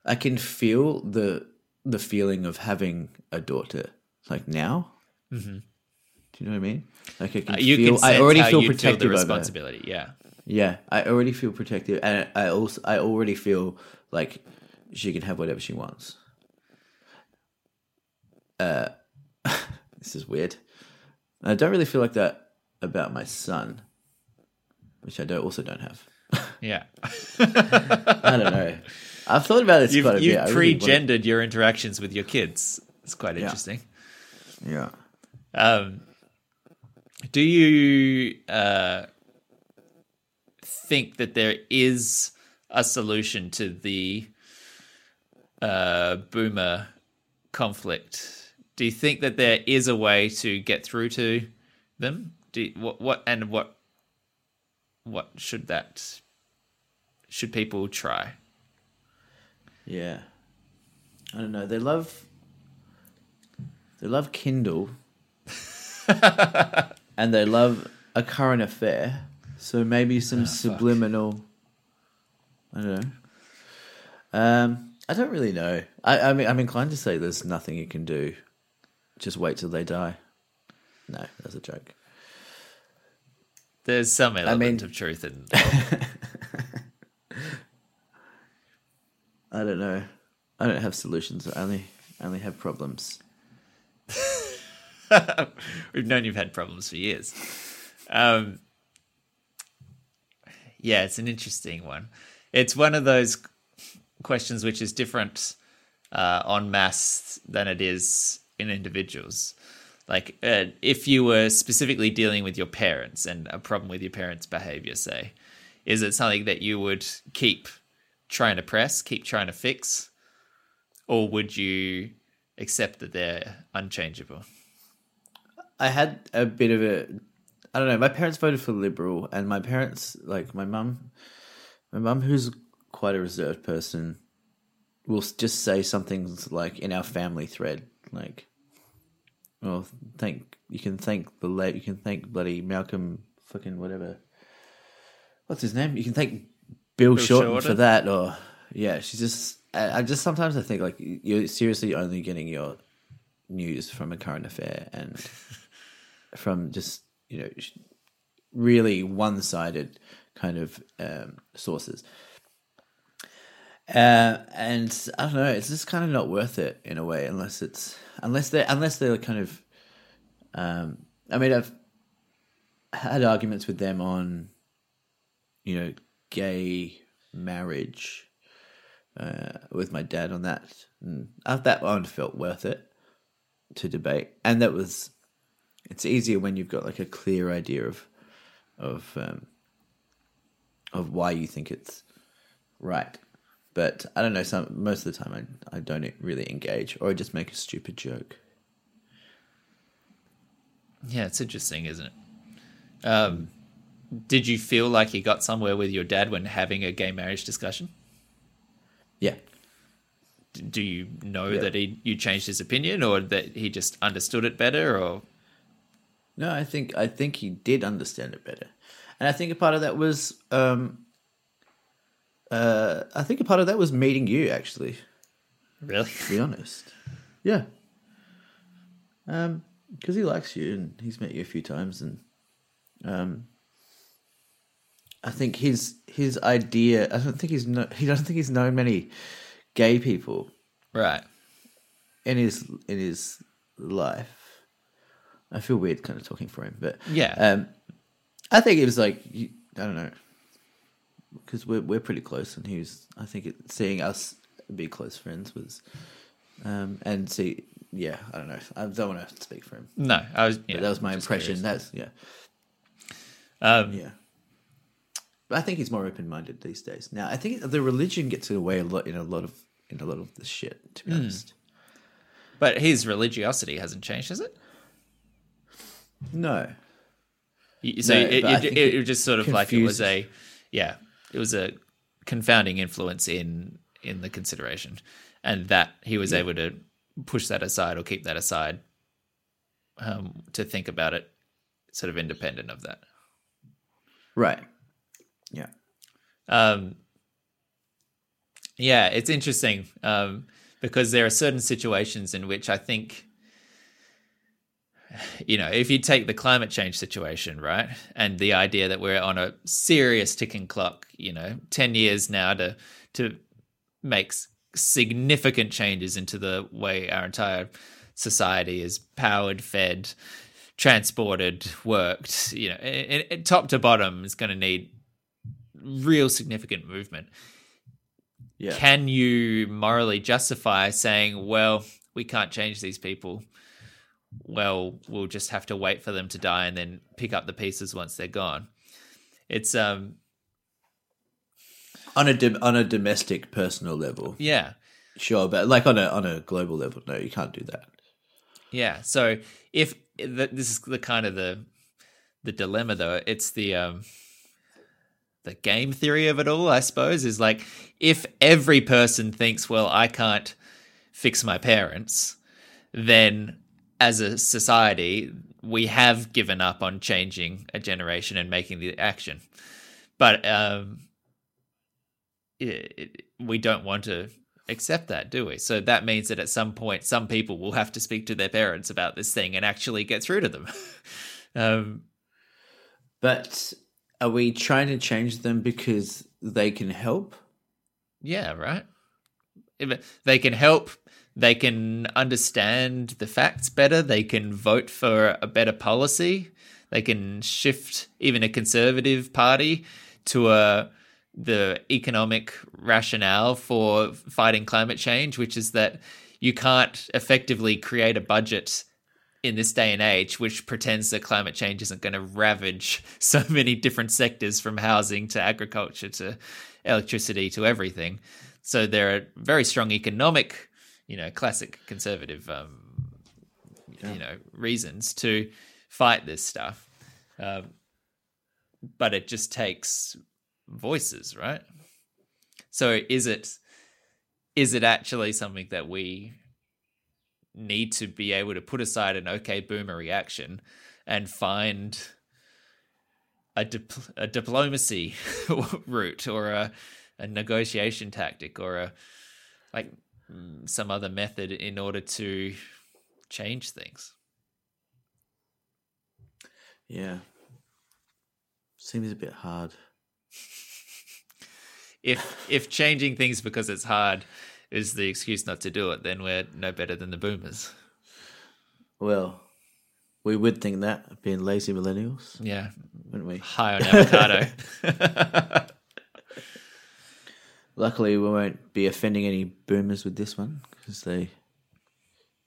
Speaker 1: I can feel the the feeling of having a daughter like now. Mm-hmm. You know what I mean? Like I can
Speaker 2: Uh, you
Speaker 1: feel.
Speaker 2: can
Speaker 1: I already feel
Speaker 2: you'd
Speaker 1: protective
Speaker 2: the responsibility. Yeah.
Speaker 1: Yeah, I already feel protective, and I also I already feel like she can have whatever she wants. Uh, [laughs] this is weird. I don't really feel like that about my son, which I don't also don't have. [laughs]
Speaker 2: Yeah.
Speaker 1: I don't know. I've thought about this
Speaker 2: You've,
Speaker 1: quite a
Speaker 2: you've
Speaker 1: bit. Really
Speaker 2: pre-gendered your interactions with your kids. It's quite interesting.
Speaker 1: wanna-
Speaker 2: Um, do you uh, think that there is a solution to the uh, boomer conflict? Do you think that there is a way to get through to them? Do you, what, what and what what should that should people try?
Speaker 1: Yeah. I don't know. They love they love Kindle. [laughs] and they love a current affair. So maybe some subliminal I don't know. Um I don't really know. I, I mean I'm inclined to say there's nothing you can do. Just wait till they die. No, that's a joke.
Speaker 2: There's some element
Speaker 1: mean-
Speaker 2: of truth in. [laughs]
Speaker 1: I don't know. I don't have solutions. I only I only have problems. [laughs]
Speaker 2: We've known you've had problems for years. Um, yeah, it's an interesting one. It's one of those questions which is different uh, en masse than it is in individuals. Like, uh, if you were specifically dealing with your parents and a problem with your parents' behavior, say, is it something that you would keep trying to press, keep trying to fix, or would you accept that they're unchangeable?
Speaker 1: I had a bit of a I don't know, my parents voted for liberal and my parents like my mum my mum who's quite a reserved person will just say something like in our family thread like well thank you can thank the late you can thank bloody Malcolm fucking whatever what's his name? You can thank Bill, Shorten, for that or yeah she's just I, I just sometimes I think like you're seriously only getting your news from a current affair and from just you know really one-sided kind of um, sources. Uh, and I don't know, it's just kind of not worth it in a way, unless it's unless they unless they're kind of. Um, I mean, I've had arguments with them on, you know, gay marriage. Uh, with my dad on that, and that one felt worth it to debate, and that was it's easier when you've got like a clear idea of of um, of why you think it's right. But I don't know. Some most of the time, I I don't really engage, or I just make a stupid joke.
Speaker 2: Yeah, it's interesting, isn't it? Um, did you feel like you got somewhere with your dad when having a gay marriage discussion?
Speaker 1: Yeah,
Speaker 2: D- Do you know
Speaker 1: Yeah.
Speaker 2: that he you changed his opinion, or that he just understood it better, or
Speaker 1: no, I think I think he did understand it better, and I think a part of that was um, uh, I think a part of that was meeting you actually.
Speaker 2: really?
Speaker 1: to be honest. Yeah. Um, because he likes you and he's met you a few times, and um, I think his his idea. I don't think he's no, he doesn't think he's known many gay people
Speaker 2: right.
Speaker 1: in his in his life. I feel weird, kind of talking for him, but
Speaker 2: Yeah.
Speaker 1: um, I think it was like I don't know because we're we're pretty close, and he was. I think it, seeing us be close friends was, um, and see, yeah, I don't know. I don't want to speak for him.
Speaker 2: No, I was. Yeah,
Speaker 1: But that was my impression.
Speaker 2: curious.
Speaker 1: That's yeah,
Speaker 2: Um,
Speaker 1: yeah. But I think he's more open minded these days. Now, I think the religion gets in the way a lot in a lot of in a lot of the shit. To be honest,
Speaker 2: But his religiosity hasn't changed, has it?
Speaker 1: No.
Speaker 2: So
Speaker 1: No,
Speaker 2: it, it, it,
Speaker 1: it
Speaker 2: was just sort of like it was a, yeah, it was a confounding influence in in the consideration, and that he was able to push that aside or keep that aside um, to think about it, sort of independent of that.
Speaker 1: Right. Yeah.
Speaker 2: Um, yeah, it's interesting um, because there are certain situations in which I think, you know, if you take the climate change situation, right, and the idea that we're on a serious ticking clock, you know, ten years now to to make significant changes into the way our entire society is powered, fed, transported, worked, you know, and, and top to bottom is going to need real significant movement.
Speaker 1: Yeah.
Speaker 2: Can you morally justify saying, well, we can't change these people? Well, we'll just have to wait for them to die and then pick up the pieces once they're gone. It's um
Speaker 1: on a dom- on a domestic personal level,
Speaker 2: yeah.
Speaker 1: sure, but like on a on a global level, no, you can't do that.
Speaker 2: Yeah. So if this is the kind of the the dilemma though, it's the um the game theory of it all, I suppose, is like if every person thinks, well, I can't fix my parents, then as a society, we have given up on changing a generation and making the action. But um, it, it, we don't want to accept that, do we? So that means that at some point, some people will have to speak to their parents about this thing and actually get through to them. [laughs] um,
Speaker 1: but are we trying to change them because they can help?
Speaker 2: Yeah, right. They can help. They can understand the facts better. They can vote for a better policy. They can shift even a conservative party to a the economic rationale for fighting climate change, which is that you can't effectively create a budget in this day and age which pretends that climate change isn't going to ravage [laughs] so many different sectors from housing to agriculture to electricity to everything. So there are very strong economic, you know, classic conservative, um, yeah. you know, reasons to fight this stuff. Um, but it just takes voices, right? So is it is it actually something that we need to be able to put aside an okay boomer reaction and find a, dip- a diplomacy [laughs] route or a, a negotiation tactic or a like Mm, some other method in order to change things
Speaker 1: yeah seems a bit hard [laughs]
Speaker 2: if if changing things because it's hard is the excuse not to do it, then we're no better than the boomers.
Speaker 1: Well, we would think that being lazy millennials.
Speaker 2: Yeah,
Speaker 1: wouldn't we?
Speaker 2: High on avocado. [laughs] [laughs]
Speaker 1: Luckily, we won't be offending any boomers with this one because they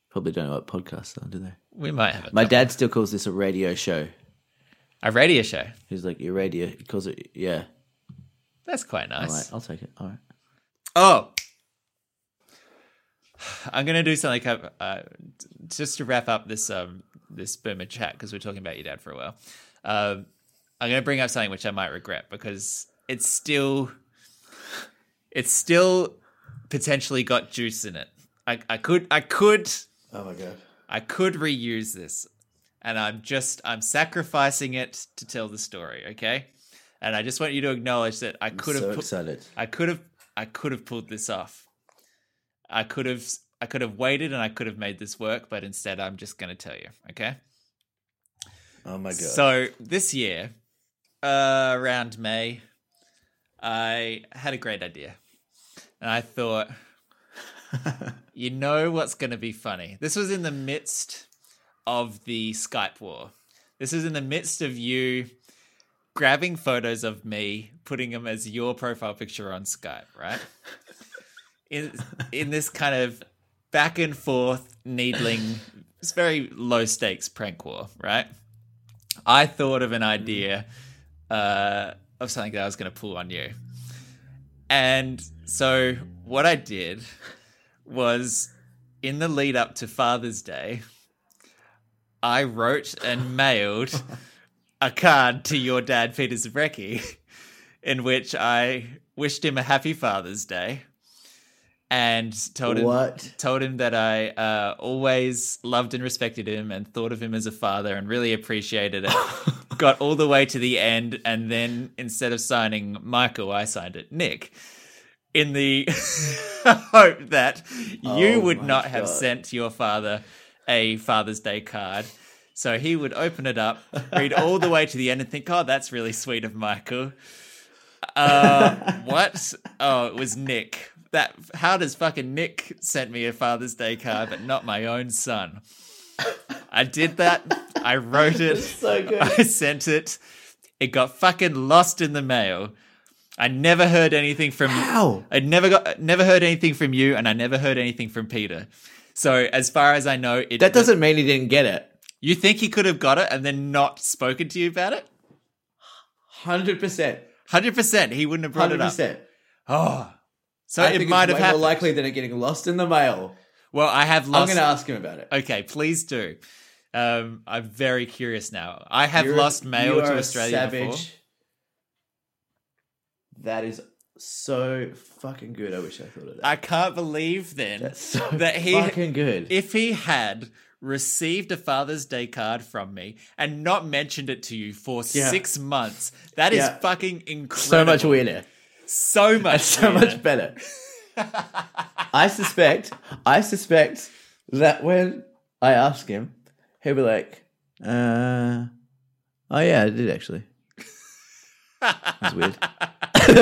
Speaker 1: probably don't know what podcasts are, do they?
Speaker 2: We might have.
Speaker 1: My dad still calls this a radio show.
Speaker 2: A radio show.
Speaker 1: He's like your radio. He calls it yeah.
Speaker 2: That's quite nice.
Speaker 1: All right, I'll take it. All right.
Speaker 2: Oh, I'm gonna do something uh, just to wrap up this um this boomer chat because we're talking about your dad for a while. Um, I'm gonna bring up something which I might regret because it's still it's still potentially got juice in it. I I could I could
Speaker 1: oh my god
Speaker 2: I could reuse this, and I'm just I'm sacrificing it to tell the story. Okay and I just want you to acknowledge that I could have
Speaker 1: so excited.
Speaker 2: I could have I could have pulled this off. I could have I could have waited and I could have made this work, but instead I'm just going to tell you, okay?
Speaker 1: Oh my god.
Speaker 2: So, this year uh, around May I had a great idea. And I thought [laughs] you know what's going to be funny. This was in the midst of the Skype war. This is in the midst of you grabbing photos of me, putting them as your profile picture on Skype, right? [laughs] in in this kind of back and forth needling, it's very low stakes prank war, right? I thought of an idea uh, of something that I was going to pull on you, and so what I did was in the lead up to Father's Day, I wrote and mailed a card to your dad, Peter Zabrecki, in which I wished him a happy Father's Day and told him
Speaker 1: what?
Speaker 2: told him that I uh, always loved and respected him and thought of him as a father and really appreciated it. [laughs] Got all the way to the end, and then instead of signing Michael, I signed it Nick. In the [laughs] hope that you
Speaker 1: Oh
Speaker 2: would not have
Speaker 1: God.
Speaker 2: sent your father a Father's Day card. So he would open it up, read all the way to the end, and think, "Oh, that's really sweet of Michael." Uh, [laughs] what? Oh, it was Nick. That how does fucking Nick sent me a Father's Day card, but not my own son? I did that. I wrote it.
Speaker 1: so good. [laughs]
Speaker 2: I sent it. It got fucking lost in the mail. I never heard anything from
Speaker 1: How?
Speaker 2: I never got never heard anything from you, and I never heard anything from Peter. So as far as I know, it
Speaker 1: That doesn't mean he didn't get it.
Speaker 2: You think he could have got it and then not spoken to you about it?
Speaker 1: Hundred percent.
Speaker 2: Hundred percent, he wouldn't have brought
Speaker 1: Hundred
Speaker 2: it up. Oh, so
Speaker 1: I
Speaker 2: it might have happened.
Speaker 1: more likely than it getting lost in the mail.
Speaker 2: well, I have lost.
Speaker 1: I'm going to ask him about it.
Speaker 2: Okay, please do. Um, I'm very curious now. I have
Speaker 1: You're-
Speaker 2: lost mail
Speaker 1: you are
Speaker 2: to
Speaker 1: a
Speaker 2: Australia before.
Speaker 1: That is so fucking good. I wish I thought of that.
Speaker 2: I can't believe then
Speaker 1: so [laughs]
Speaker 2: that he
Speaker 1: fucking good.
Speaker 2: if he had received a Father's Day card from me and not mentioned it to you for
Speaker 1: Yeah.
Speaker 2: six months, that is
Speaker 1: Yeah.
Speaker 2: fucking incredible.
Speaker 1: so much weirder.
Speaker 2: so much,
Speaker 1: so
Speaker 2: weirder.
Speaker 1: much better. [laughs] I suspect, I suspect that when I ask him, he'll be like, uh, "Oh yeah, I did actually." That's weird. [laughs] [laughs]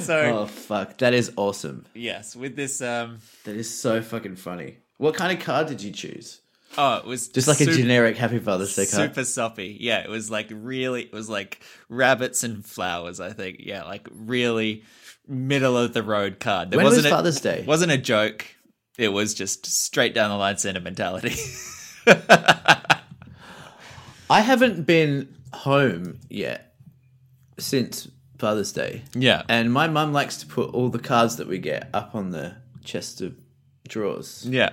Speaker 2: So
Speaker 1: Oh fuck, that is awesome.
Speaker 2: yes, with this, um,
Speaker 1: That is so fucking funny. What kind of card did you choose?
Speaker 2: oh, it was
Speaker 1: Just like
Speaker 2: super,
Speaker 1: a generic Happy Father's Day card.
Speaker 2: super soppy. Yeah, it was like really, it was like rabbits and flowers. I think. Yeah, like really middle of the road card. There
Speaker 1: When was
Speaker 2: wasn't a-
Speaker 1: Father's Day?
Speaker 2: Wasn't a joke. It was just straight down the line sentimentality. [laughs]
Speaker 1: I haven't been home yet since Father's Day.
Speaker 2: yeah.
Speaker 1: And my mum likes to put all the cards that we get up on the chest of drawers.
Speaker 2: Yeah.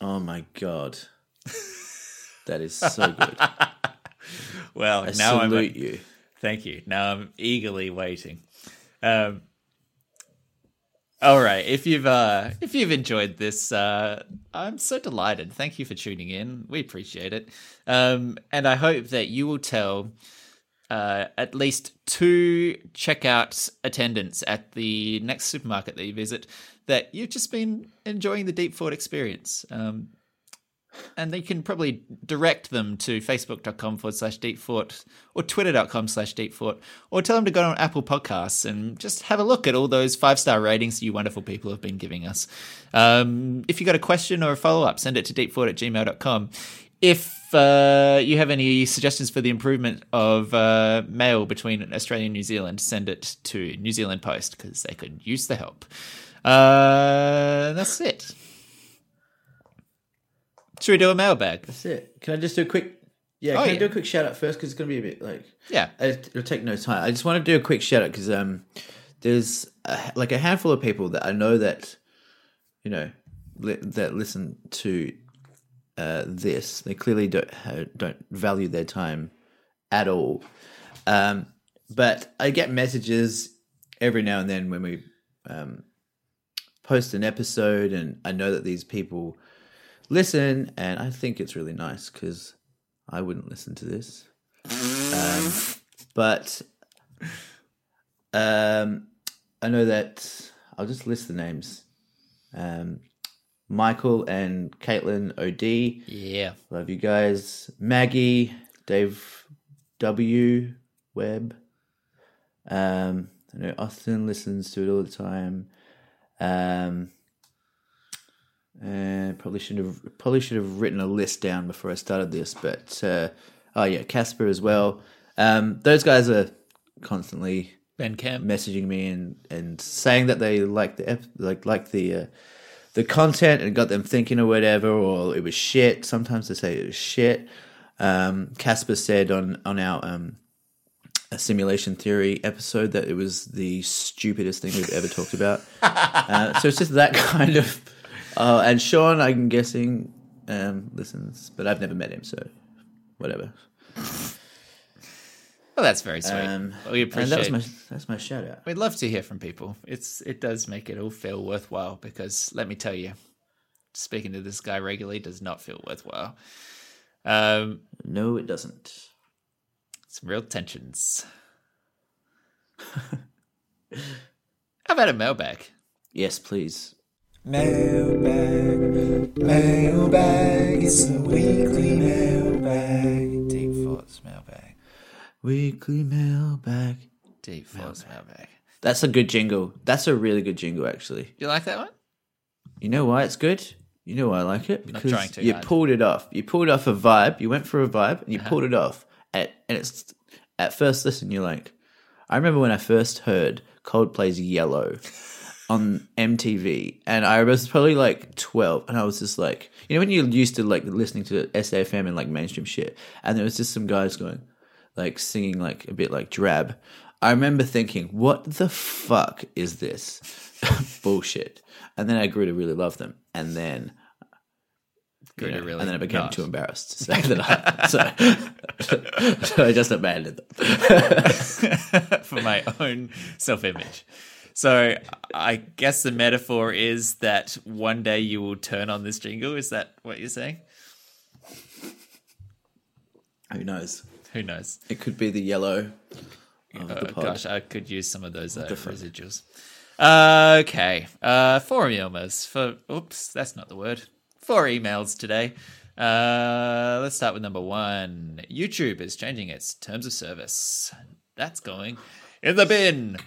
Speaker 1: Oh my god. [laughs] That is so good.
Speaker 2: Well,
Speaker 1: I
Speaker 2: now I'm
Speaker 1: salute you.
Speaker 2: Thank you. Now I'm eagerly waiting. Um, all right. If you've uh, if you've enjoyed this, uh, I'm so delighted. Thank you for tuning in. We appreciate it, um, and I hope that you will tell uh, at least two checkout attendants at the next supermarket that you visit that you've just been enjoying the Deep Thought experience. Um, and they can probably direct them to facebook.com forward slash deep thought or twitter.com slash deep thought or tell them to go on Apple Podcasts and just have a look at all those five star ratings you wonderful people have been giving us. Um, if you've got a question or a follow up, send it to deepthought at gmail.com. If uh, you have any suggestions for the improvement of uh, mail between Australia and New Zealand, send it to New Zealand Post because they could use the help. Uh, that's it. Should we do a mailbag?
Speaker 1: That's it. Can I just do a quick? Yeah,
Speaker 2: Oh,
Speaker 1: can I do a quick shout out first? Because it's going to be a bit like
Speaker 2: Yeah.
Speaker 1: it- it'll take no time. I just want to do a quick shout out because um, there's a, like a handful of people that I know that you know li- that listen to uh, this. They clearly don't ha- don't value their time at all. Um, but I get messages every now and then when we um, post an episode, and I know that these people listen, and I think it's really nice because I wouldn't listen to this. Um, but um, I know that I'll just list the names. Um, Michael and Caitlin O'D,
Speaker 2: Yeah.
Speaker 1: love you guys. Maggie, Dave W. Webb. Um, I know Austin listens to it all the time. Um, and probably should have probably should have written a list down before I started this, but uh, oh yeah, Casper as well. Um, those guys are constantly
Speaker 2: Ben Camp
Speaker 1: messaging me and, and saying that they like the ep- like like the uh, the content and got them thinking or whatever, or it was shit. Sometimes they say it was shit. Um, Casper said on on our um, a simulation theory episode that it was the stupidest thing we've ever talked about. [laughs] Uh, so it's just that [laughs] kind of. Uh, and Sean, I'm guessing, um, listens, but I've never met him, so whatever.
Speaker 2: Well, that's very sweet.
Speaker 1: Um,
Speaker 2: we
Speaker 1: and that was my that's my shout out.
Speaker 2: We'd love to hear from people. It's it does make it all feel worthwhile because let me tell you, speaking to this guy regularly does not feel worthwhile. Um,
Speaker 1: No, it doesn't.
Speaker 2: some real tensions. [laughs] How about a mailbag?
Speaker 1: Yes, please.
Speaker 3: Mailbag, mailbag, it's the weekly mailbag.
Speaker 2: Deep thoughts mailbag.
Speaker 1: Weekly mailbag.
Speaker 2: Deep thoughts mailbag.
Speaker 1: That's a good jingle. That's a really good jingle, actually.
Speaker 2: You like that one?
Speaker 1: You know why it's good? You know why I like it?
Speaker 2: Not
Speaker 1: Because
Speaker 2: trying too
Speaker 1: you
Speaker 2: hard.
Speaker 1: pulled it off. You pulled off a vibe. You went for a vibe and you
Speaker 2: Uh-huh.
Speaker 1: pulled it off. At, and it's at first listen, you're like, I remember when I first heard Coldplay's Yellow on MTV, and I was probably like 12, and I was just like, you know, when you're used to like listening to SAFM and like mainstream shit, and there was just some guys going, like singing like a bit like drab. I remember thinking, what the fuck is this [laughs] bullshit? And then I grew to really love them, and then
Speaker 2: Grew
Speaker 1: you know,
Speaker 2: really
Speaker 1: and then I became
Speaker 2: not.
Speaker 1: too embarrassed to say [laughs] that I, so, [laughs] so I just abandoned them.
Speaker 2: for my own self image. So I guess the metaphor is that one day you will turn on this jingle. Is that what you're saying?
Speaker 1: Who knows?
Speaker 2: Who knows?
Speaker 1: It could be the yellow of the
Speaker 2: gosh, I could use some of those uh, residuals. Uh, okay. Uh, four emails for. Oops, that's not the word. Four emails today. Uh, let's start with number one. YouTube is changing its terms of service. That's going in the bin.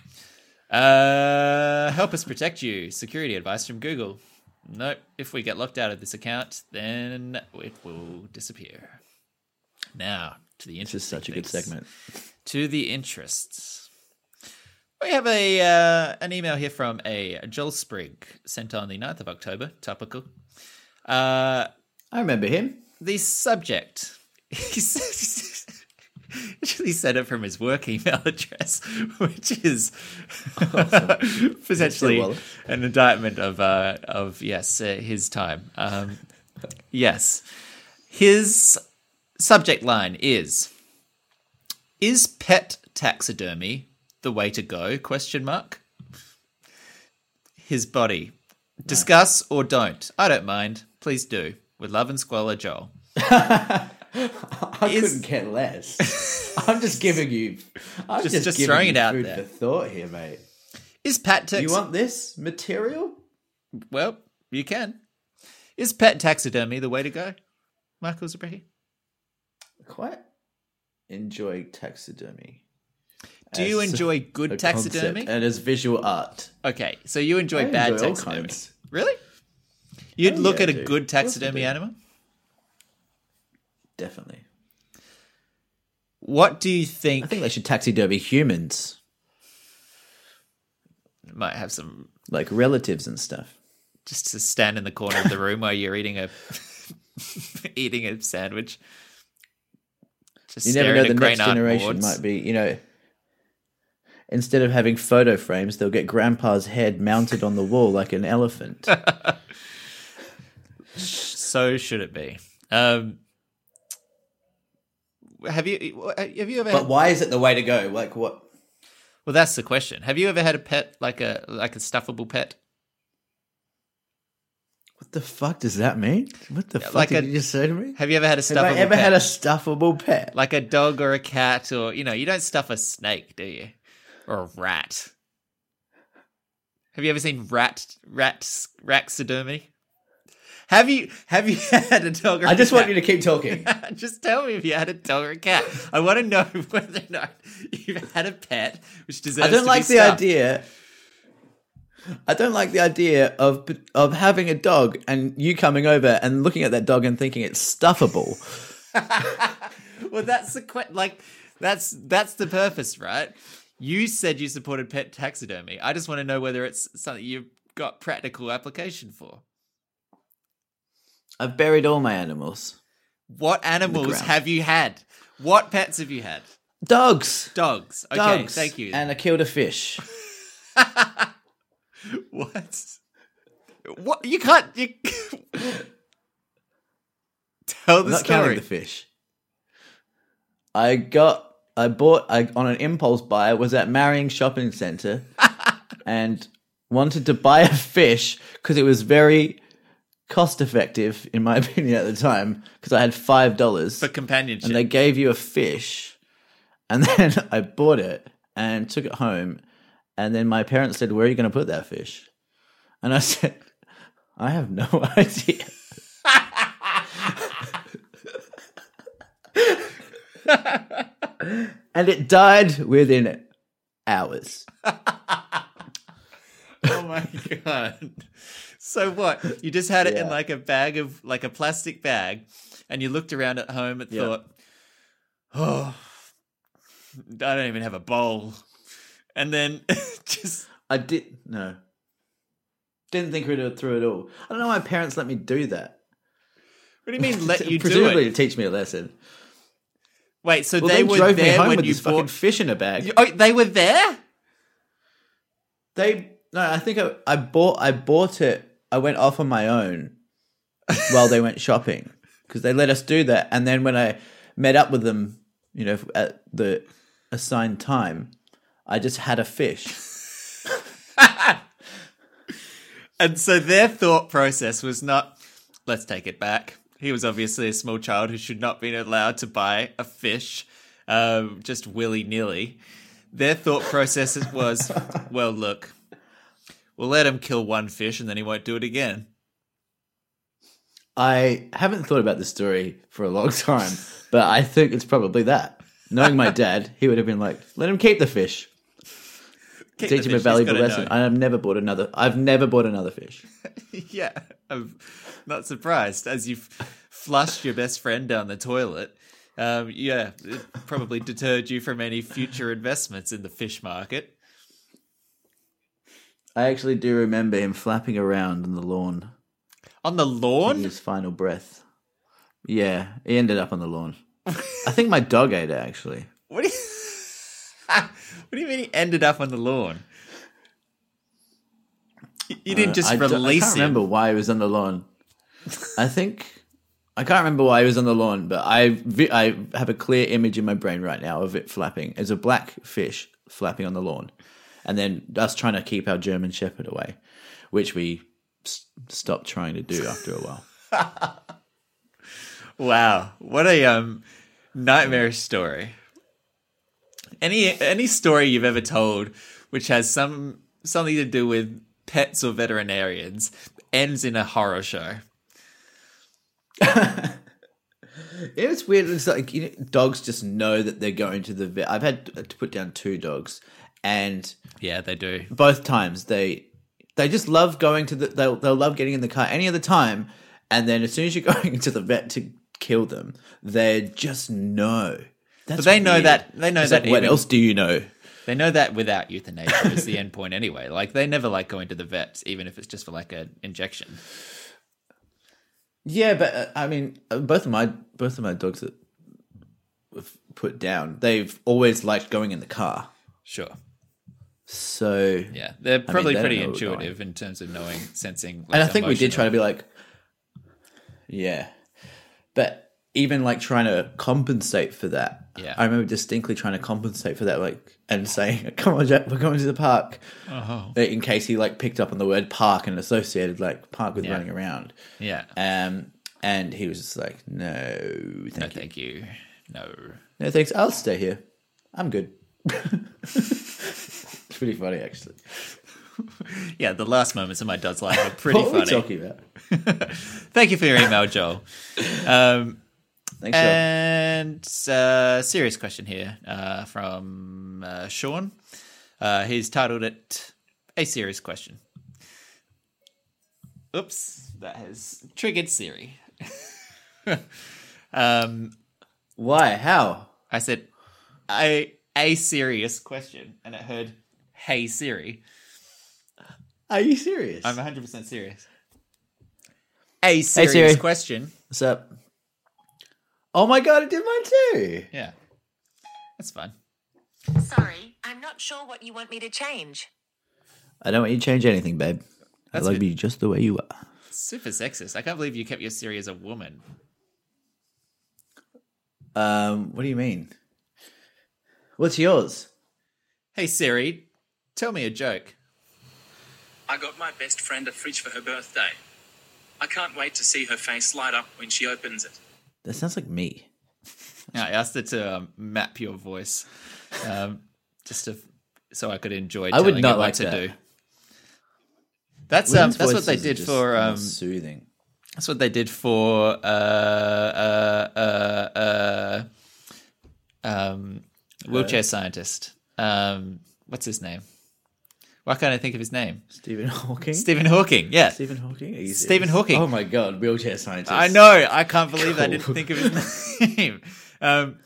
Speaker 2: Uh, help us protect you. Security advice from Google. Nope. If we get locked out of this account, then it will disappear. Now to the
Speaker 1: This is
Speaker 2: interesting
Speaker 1: such a good
Speaker 2: things
Speaker 1: segment.
Speaker 2: to the interests. We have a uh, an email here from a Joel Sprigg sent on the 9th of October. Topical. Uh,
Speaker 1: I remember him.
Speaker 2: the subject. [laughs] He says- [laughs] actually sent it from his work email [laughs] address, which is [laughs] potentially
Speaker 1: Wallace?
Speaker 2: an indictment of uh, of yes uh, his time. Um, yes, his subject line is: Is pet taxidermy the way to go? Question mark. His body. Discuss or don't. I don't mind. Please do. With love and squalor, Joel.
Speaker 1: I
Speaker 2: Is-
Speaker 1: couldn't care less. I'm just giving you. I'm
Speaker 2: Just-
Speaker 1: just,
Speaker 2: just throwing it out
Speaker 1: food
Speaker 2: there.
Speaker 1: for thought here, mate.
Speaker 2: Is pet tax?
Speaker 1: You want this material?
Speaker 2: Well, you can. Is pet taxidermy the way to go, Michael Zabrecki?
Speaker 1: Quite enjoy taxidermy.
Speaker 2: Do you enjoy good taxidermy?
Speaker 1: and as visual art.
Speaker 2: Okay, so you enjoy
Speaker 1: I
Speaker 2: bad
Speaker 1: enjoy
Speaker 2: taxidermy. Really? You'd
Speaker 1: Oh,
Speaker 2: look
Speaker 1: yeah,
Speaker 2: at a
Speaker 1: dude.
Speaker 2: good taxidermy animal?
Speaker 1: Definitely.
Speaker 2: What do you think,
Speaker 1: I think they should taxidermy humans,
Speaker 2: might have some
Speaker 1: like relatives and stuff.
Speaker 2: just to stand in the corner of the room while you're eating a [laughs] eating a sandwich? Just
Speaker 1: You never know. The next generation
Speaker 2: boards.
Speaker 1: might be, you know. Instead of having photo frames, they'll get Grandpa's head mounted on the wall like an elephant. [laughs]
Speaker 2: So should it be? Um, have you eh, eh, have you ever?
Speaker 1: but
Speaker 2: Had,
Speaker 1: why is it the way to go? Like what?
Speaker 2: well, that's the question. Have you ever had a pet like a like a stuffable pet?
Speaker 1: What the fuck does that mean? What the fuck
Speaker 2: like
Speaker 1: did
Speaker 2: a-
Speaker 1: you just say to me?
Speaker 2: Have you ever had a stuffable?
Speaker 1: Have I ever
Speaker 2: pet?
Speaker 1: had a stuffable pet?
Speaker 2: like a dog or a cat or you know you don't stuff a snake, do you? Or a rat. Have you ever seen rat rat raxidermy? Have you have you [laughs] had a dog or
Speaker 1: I just
Speaker 2: cat?
Speaker 1: want you to keep talking. [laughs]
Speaker 2: Just tell me if you had a dog or a cat. I want to know [laughs] whether or not you've had a pet which deserves.
Speaker 1: I don't like the
Speaker 2: stuffed.
Speaker 1: idea. I don't like the idea of of having a dog and you coming over and looking at that dog and thinking it's stuffable.
Speaker 2: Well, that's the que- like that's that's the purpose, right? You said you supported pet taxidermy. I just want to know whether it's something you've got practical application for.
Speaker 1: I've buried all my animals.
Speaker 2: What animals have you had? What pets have you had?
Speaker 1: Dogs.
Speaker 2: Dogs. Okay,
Speaker 1: Dogs.
Speaker 2: thank you.
Speaker 1: And I killed a fish. [laughs]
Speaker 2: what? What? You can't. You... [laughs] Tell the
Speaker 1: not counting the fish. I got, I bought, I on an impulse buy. Was at Marion Shopping Centre, [laughs] and wanted to buy a fish because it was very cost effective, in my [laughs] opinion, at the time. Because I had five dollars,
Speaker 2: for companionship.
Speaker 1: and they gave you a fish, and [laughs] then I bought it and took it home, and then my parents said, "Where are you going to put that fish?" And I [laughs] said, "I have no idea." and it died within hours. [laughs]
Speaker 2: Oh my god. So what? You just had it in like a bag of like a plastic bag and you looked around at home and
Speaker 1: Yeah.
Speaker 2: thought, "Oh, I don't even have a bowl." And then [laughs] just
Speaker 1: I did no, didn't think it through it all. I don't know why my parents let me do that.
Speaker 2: What do you mean [laughs] let you do
Speaker 1: Presumably to teach me a lesson.
Speaker 2: Wait, so
Speaker 1: Well,
Speaker 2: they
Speaker 1: they,
Speaker 2: were
Speaker 1: drove me home
Speaker 2: when
Speaker 1: with
Speaker 2: you
Speaker 1: this fucking fish in a bag.
Speaker 2: Oh, they were there?
Speaker 1: They no, I think I, I bought I bought it. I went off on my own while they went shopping because they let us do that. And then when I met up with them, you know, at the assigned time, I just had a fish. [laughs]
Speaker 2: And so their thought process was not, let's take it back. He was obviously a small child who should not be allowed to buy a fish um, just willy nilly. Their thought process was, well, look, we'll let him kill one fish and then he won't do it again.
Speaker 1: I haven't thought about this story for a long time, but I think it's probably that. Knowing my dad, he would have been like, "Let him keep the fish,
Speaker 2: Keep
Speaker 1: teach
Speaker 2: the
Speaker 1: him a
Speaker 2: fish, he's
Speaker 1: valuable lesson."
Speaker 2: know.
Speaker 1: I have never bought another. I've never bought another fish. [laughs]
Speaker 2: yeah, I'm not surprised. As you've flushed your best friend down the toilet, um, yeah, it probably deterred you from any future investments in the fish market.
Speaker 1: I actually do remember him flapping around on the lawn
Speaker 2: On the
Speaker 1: in
Speaker 2: lawn?
Speaker 1: his final breath. Yeah, he ended up on the lawn. I think my dog ate it actually.
Speaker 2: What do you? [laughs] what do you mean he ended up on the lawn? You- didn't just
Speaker 1: Uh, I don't-
Speaker 2: release
Speaker 1: I can't
Speaker 2: him.
Speaker 1: remember why he was on the lawn. I think I can't remember why he was on the lawn, but I vi- I have a clear image in my brain right now of it flapping. It's a black fish flapping on the lawn, and then us trying to keep our German Shepherd away, which we s- stopped trying to do after a while. [laughs]
Speaker 2: Wow, what a um nightmarish story. Any any story you've ever told which has some something to do with pets or veterinarians ends in a horror show. [laughs]
Speaker 1: It's weird. It's like you know, dogs just know that they're going to the vet. I've had to put down two dogs, and
Speaker 2: Yeah, they do.
Speaker 1: both times they they just love going to the they'll they'll love getting in the car any other time and then as soon as you're [laughs] going to the vet to kill them they just know That's
Speaker 2: But they know that they know
Speaker 1: It's
Speaker 2: that
Speaker 1: like, what
Speaker 2: even-
Speaker 1: else do you know
Speaker 2: They know that without euthanasia is the [laughs] end point anyway. Like they never like going to the vet, even if it's just for like an injection.
Speaker 1: yeah but uh, i mean uh, both of my both of my dogs that we've put down they've always liked going in the car
Speaker 2: Sure.
Speaker 1: So
Speaker 2: Yeah, they're probably
Speaker 1: they don't
Speaker 2: pretty intuitive in terms of knowing, sensing.
Speaker 1: and I think we did try to be like, yeah, but even like trying to compensate for that.
Speaker 2: Yeah.
Speaker 1: I remember distinctly trying to compensate for that, like, and saying, [laughs] "Come on, Jack, we're going to the park,"
Speaker 2: Oh.
Speaker 1: in case he like picked up on the word park and associated like park with
Speaker 2: Yeah.
Speaker 1: running around.
Speaker 2: Yeah.
Speaker 1: Um, and he was just like, "No, thank
Speaker 2: no,
Speaker 1: you,
Speaker 2: thank you. No.
Speaker 1: no thanks. I'll stay here. I'm good." [laughs] it's pretty funny, actually. [laughs]
Speaker 2: Yeah, the last moments of my dad's life are [laughs] pretty
Speaker 1: what
Speaker 2: funny.
Speaker 1: talking about? [laughs]
Speaker 2: Thank you for your email, Joel. Um,
Speaker 1: Thanks, Joel.
Speaker 2: and uh, serious question here uh, from uh, Sean. Uh, he's titled it "A Serious Question." Oops, that has triggered Siri. um,
Speaker 1: Why? How?
Speaker 2: I said a a serious question, and it heard "Hey Siri."
Speaker 1: Are you serious?
Speaker 2: I'm 100 percent serious. A serious
Speaker 1: Siri.
Speaker 2: question.
Speaker 1: What's up? Oh my god, it did mine too.
Speaker 2: Yeah, that's fun.
Speaker 4: Sorry, I'm not sure what you want me to change.
Speaker 1: I don't want you to change anything, babe.
Speaker 2: That's
Speaker 1: I love
Speaker 2: good.
Speaker 1: you just the way you are.
Speaker 2: Super sexist. I can't believe you kept your Siri as a woman.
Speaker 1: Um, what do you mean? What's yours?
Speaker 2: Hey Siri, tell me a joke.
Speaker 5: I got my best friend a fridge for her birthday. I can't wait to see her face light up when she opens it.
Speaker 1: That sounds like me. [laughs]
Speaker 2: I asked her to um, map your voice, um, just to, so I could enjoy.
Speaker 1: I would not
Speaker 2: it what
Speaker 1: like
Speaker 2: to
Speaker 1: that.
Speaker 2: do. That's um, that's what they did for
Speaker 1: not
Speaker 2: um,
Speaker 1: soothing.
Speaker 2: that's what they did for uh uh uh uh um wheelchair scientist. Um, what's his name? Why can't I think of his name?
Speaker 1: Stephen Hawking.
Speaker 2: Stephen Hawking. Yeah,
Speaker 1: Stephen Hawking. You
Speaker 2: Stephen? Hawking.
Speaker 1: Oh my god, wheelchair scientist.
Speaker 2: I know. I can't believe I didn't
Speaker 1: Cool.
Speaker 2: think of his [laughs] name. Um,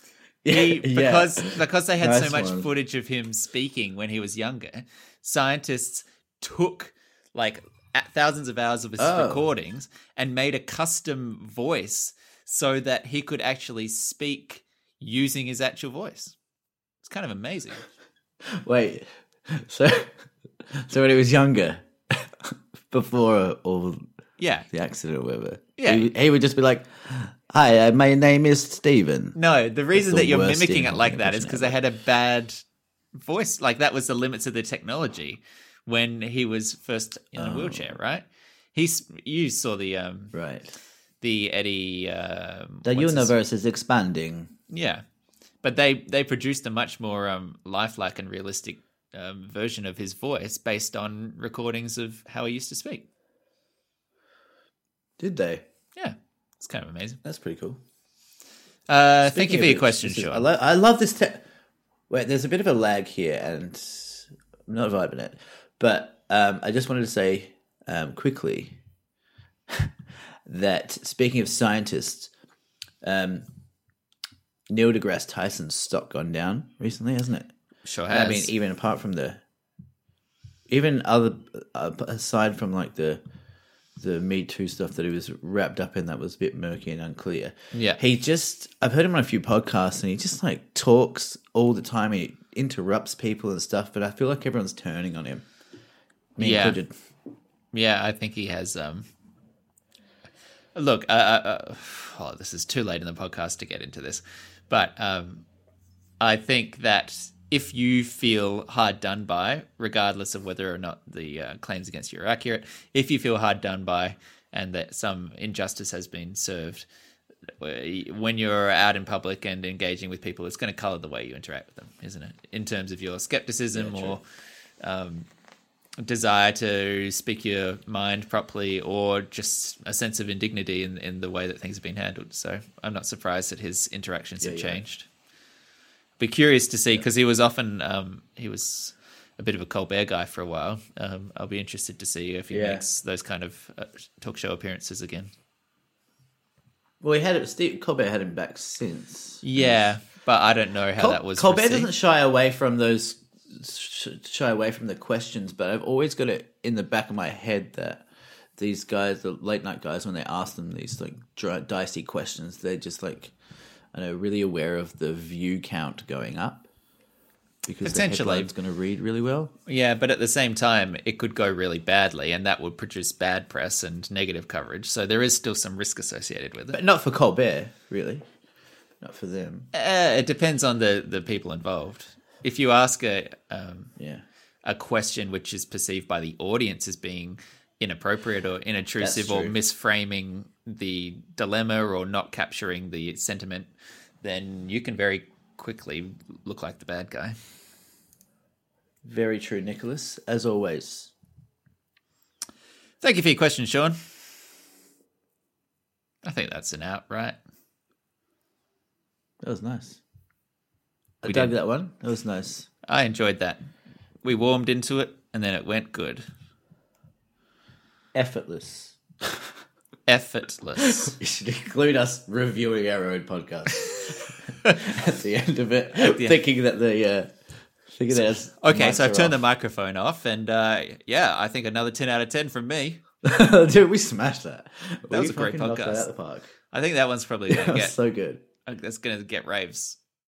Speaker 2: he,
Speaker 1: Yeah.
Speaker 2: because because they had so
Speaker 1: Nice
Speaker 2: much
Speaker 1: one.
Speaker 2: footage of him speaking when he was younger, scientists took like a- thousands of hours of his
Speaker 1: Oh.
Speaker 2: recordings and made a custom voice so that he could actually speak using his actual voice. It's kind of amazing. [laughs]
Speaker 1: Wait. So, so when he was younger, [laughs] before all
Speaker 2: Yeah.
Speaker 1: the accident or whatever.
Speaker 2: Yeah.
Speaker 1: he, he would just be like, "Hi, uh, my name is Stephen."
Speaker 2: No, the reason
Speaker 1: the
Speaker 2: that you're mimicking it like that is because they had a bad voice. Like that was the limits of the technology when he was first in a wheelchair, right? He's you saw the um
Speaker 1: Right.
Speaker 2: the Eddie um
Speaker 1: The
Speaker 2: what's his-
Speaker 1: universe is expanding.
Speaker 2: Yeah, but they they produced a much more um, lifelike and realistic um, version of his voice based on recordings of how he used to speak.
Speaker 1: Did they?
Speaker 2: Yeah, it's kind of amazing.
Speaker 1: That's pretty cool.
Speaker 2: Uh, thank you for your question,
Speaker 1: is-
Speaker 2: Sean.
Speaker 1: I, lo- I love this. Te- Wait, there's a bit of a lag here, and I'm not vibing it. But um, I just wanted to say um, quickly [laughs] that speaking of scientists, um, Neil deGrasse Tyson's stock gone down recently, hasn't it?
Speaker 2: Sure
Speaker 1: I mean, even apart from the, even other uh, aside from like the the Me Too stuff that he was wrapped up in, that was a bit murky and unclear.
Speaker 2: Yeah.
Speaker 1: he just I've heard him on a few podcasts, and he just like talks all the time. He interrupts people and stuff, but I feel like everyone's turning on him. Me
Speaker 2: Yeah.
Speaker 1: included.
Speaker 2: Yeah, I think he has. Um, look, uh, uh, uh, oh, this is too late in the podcast to get into this, but um, I think that if you feel hard done by, regardless of whether or not the uh, claims against you are accurate, if you feel hard done by and that some injustice has been served, when you're out in public and engaging with people, it's going to color the way you interact with them, isn't it? In terms of your skepticism or um, desire to speak your mind properly or just a sense of indignity in, in the way that things have been handled. So I'm not surprised that his interactions have
Speaker 1: yeah.
Speaker 2: changed. Be curious to see because he was often um, he was a bit of a Colbert guy for a while. Um, I'll be interested to see if he
Speaker 1: Yeah.
Speaker 2: makes those kind of uh, talk show appearances again.
Speaker 1: Well, he had it. Steve Colbert had him back since.
Speaker 2: Yeah, but I don't know how
Speaker 1: Col-
Speaker 2: that was.
Speaker 1: Colbert
Speaker 2: received.
Speaker 1: doesn't shy away from those shy away from the questions, but I've always got it in the back of my head that these guys, the late night guys, when they ask them these like dry, dicey questions, they're just like, I know, really aware of the view count going up because the
Speaker 2: Potentially.
Speaker 1: headline's going to read really well.
Speaker 2: Yeah, but at the same time, it could go really badly, and that would produce bad press and negative coverage. So there is still some risk associated with it.
Speaker 1: But not for Colbert, really. Not for them.
Speaker 2: Uh, it depends on the the people involved. If you ask a um,
Speaker 1: Yeah.
Speaker 2: a question which is perceived by the audience as being inappropriate or inintrusive or misframing the dilemma or not capturing the sentiment, then you can very quickly look like the bad guy.
Speaker 1: Very true, Nicholas. As always.
Speaker 2: Thank you for your question, Sean. I think that's an out, right?
Speaker 1: That was nice. I
Speaker 2: We
Speaker 1: dug
Speaker 2: did.
Speaker 1: that one. That was nice.
Speaker 2: I enjoyed that. We warmed into it and then it went good.
Speaker 1: Effortless. [laughs]
Speaker 2: Effortless. [laughs]
Speaker 1: You should include us reviewing our own podcast [laughs] at the end of it,
Speaker 2: end.
Speaker 1: thinking that the uh, thinking that it's-
Speaker 2: Okay, so I've
Speaker 1: are
Speaker 2: turned the microphone off, and uh, yeah, I think another 10 out of 10 from me. [laughs]
Speaker 1: Dude, we smashed that.
Speaker 2: That was a great
Speaker 1: fucking knocked that
Speaker 2: podcast.
Speaker 1: out the park.
Speaker 2: I think that one's probably to get
Speaker 1: so good.
Speaker 2: that's going to get raves.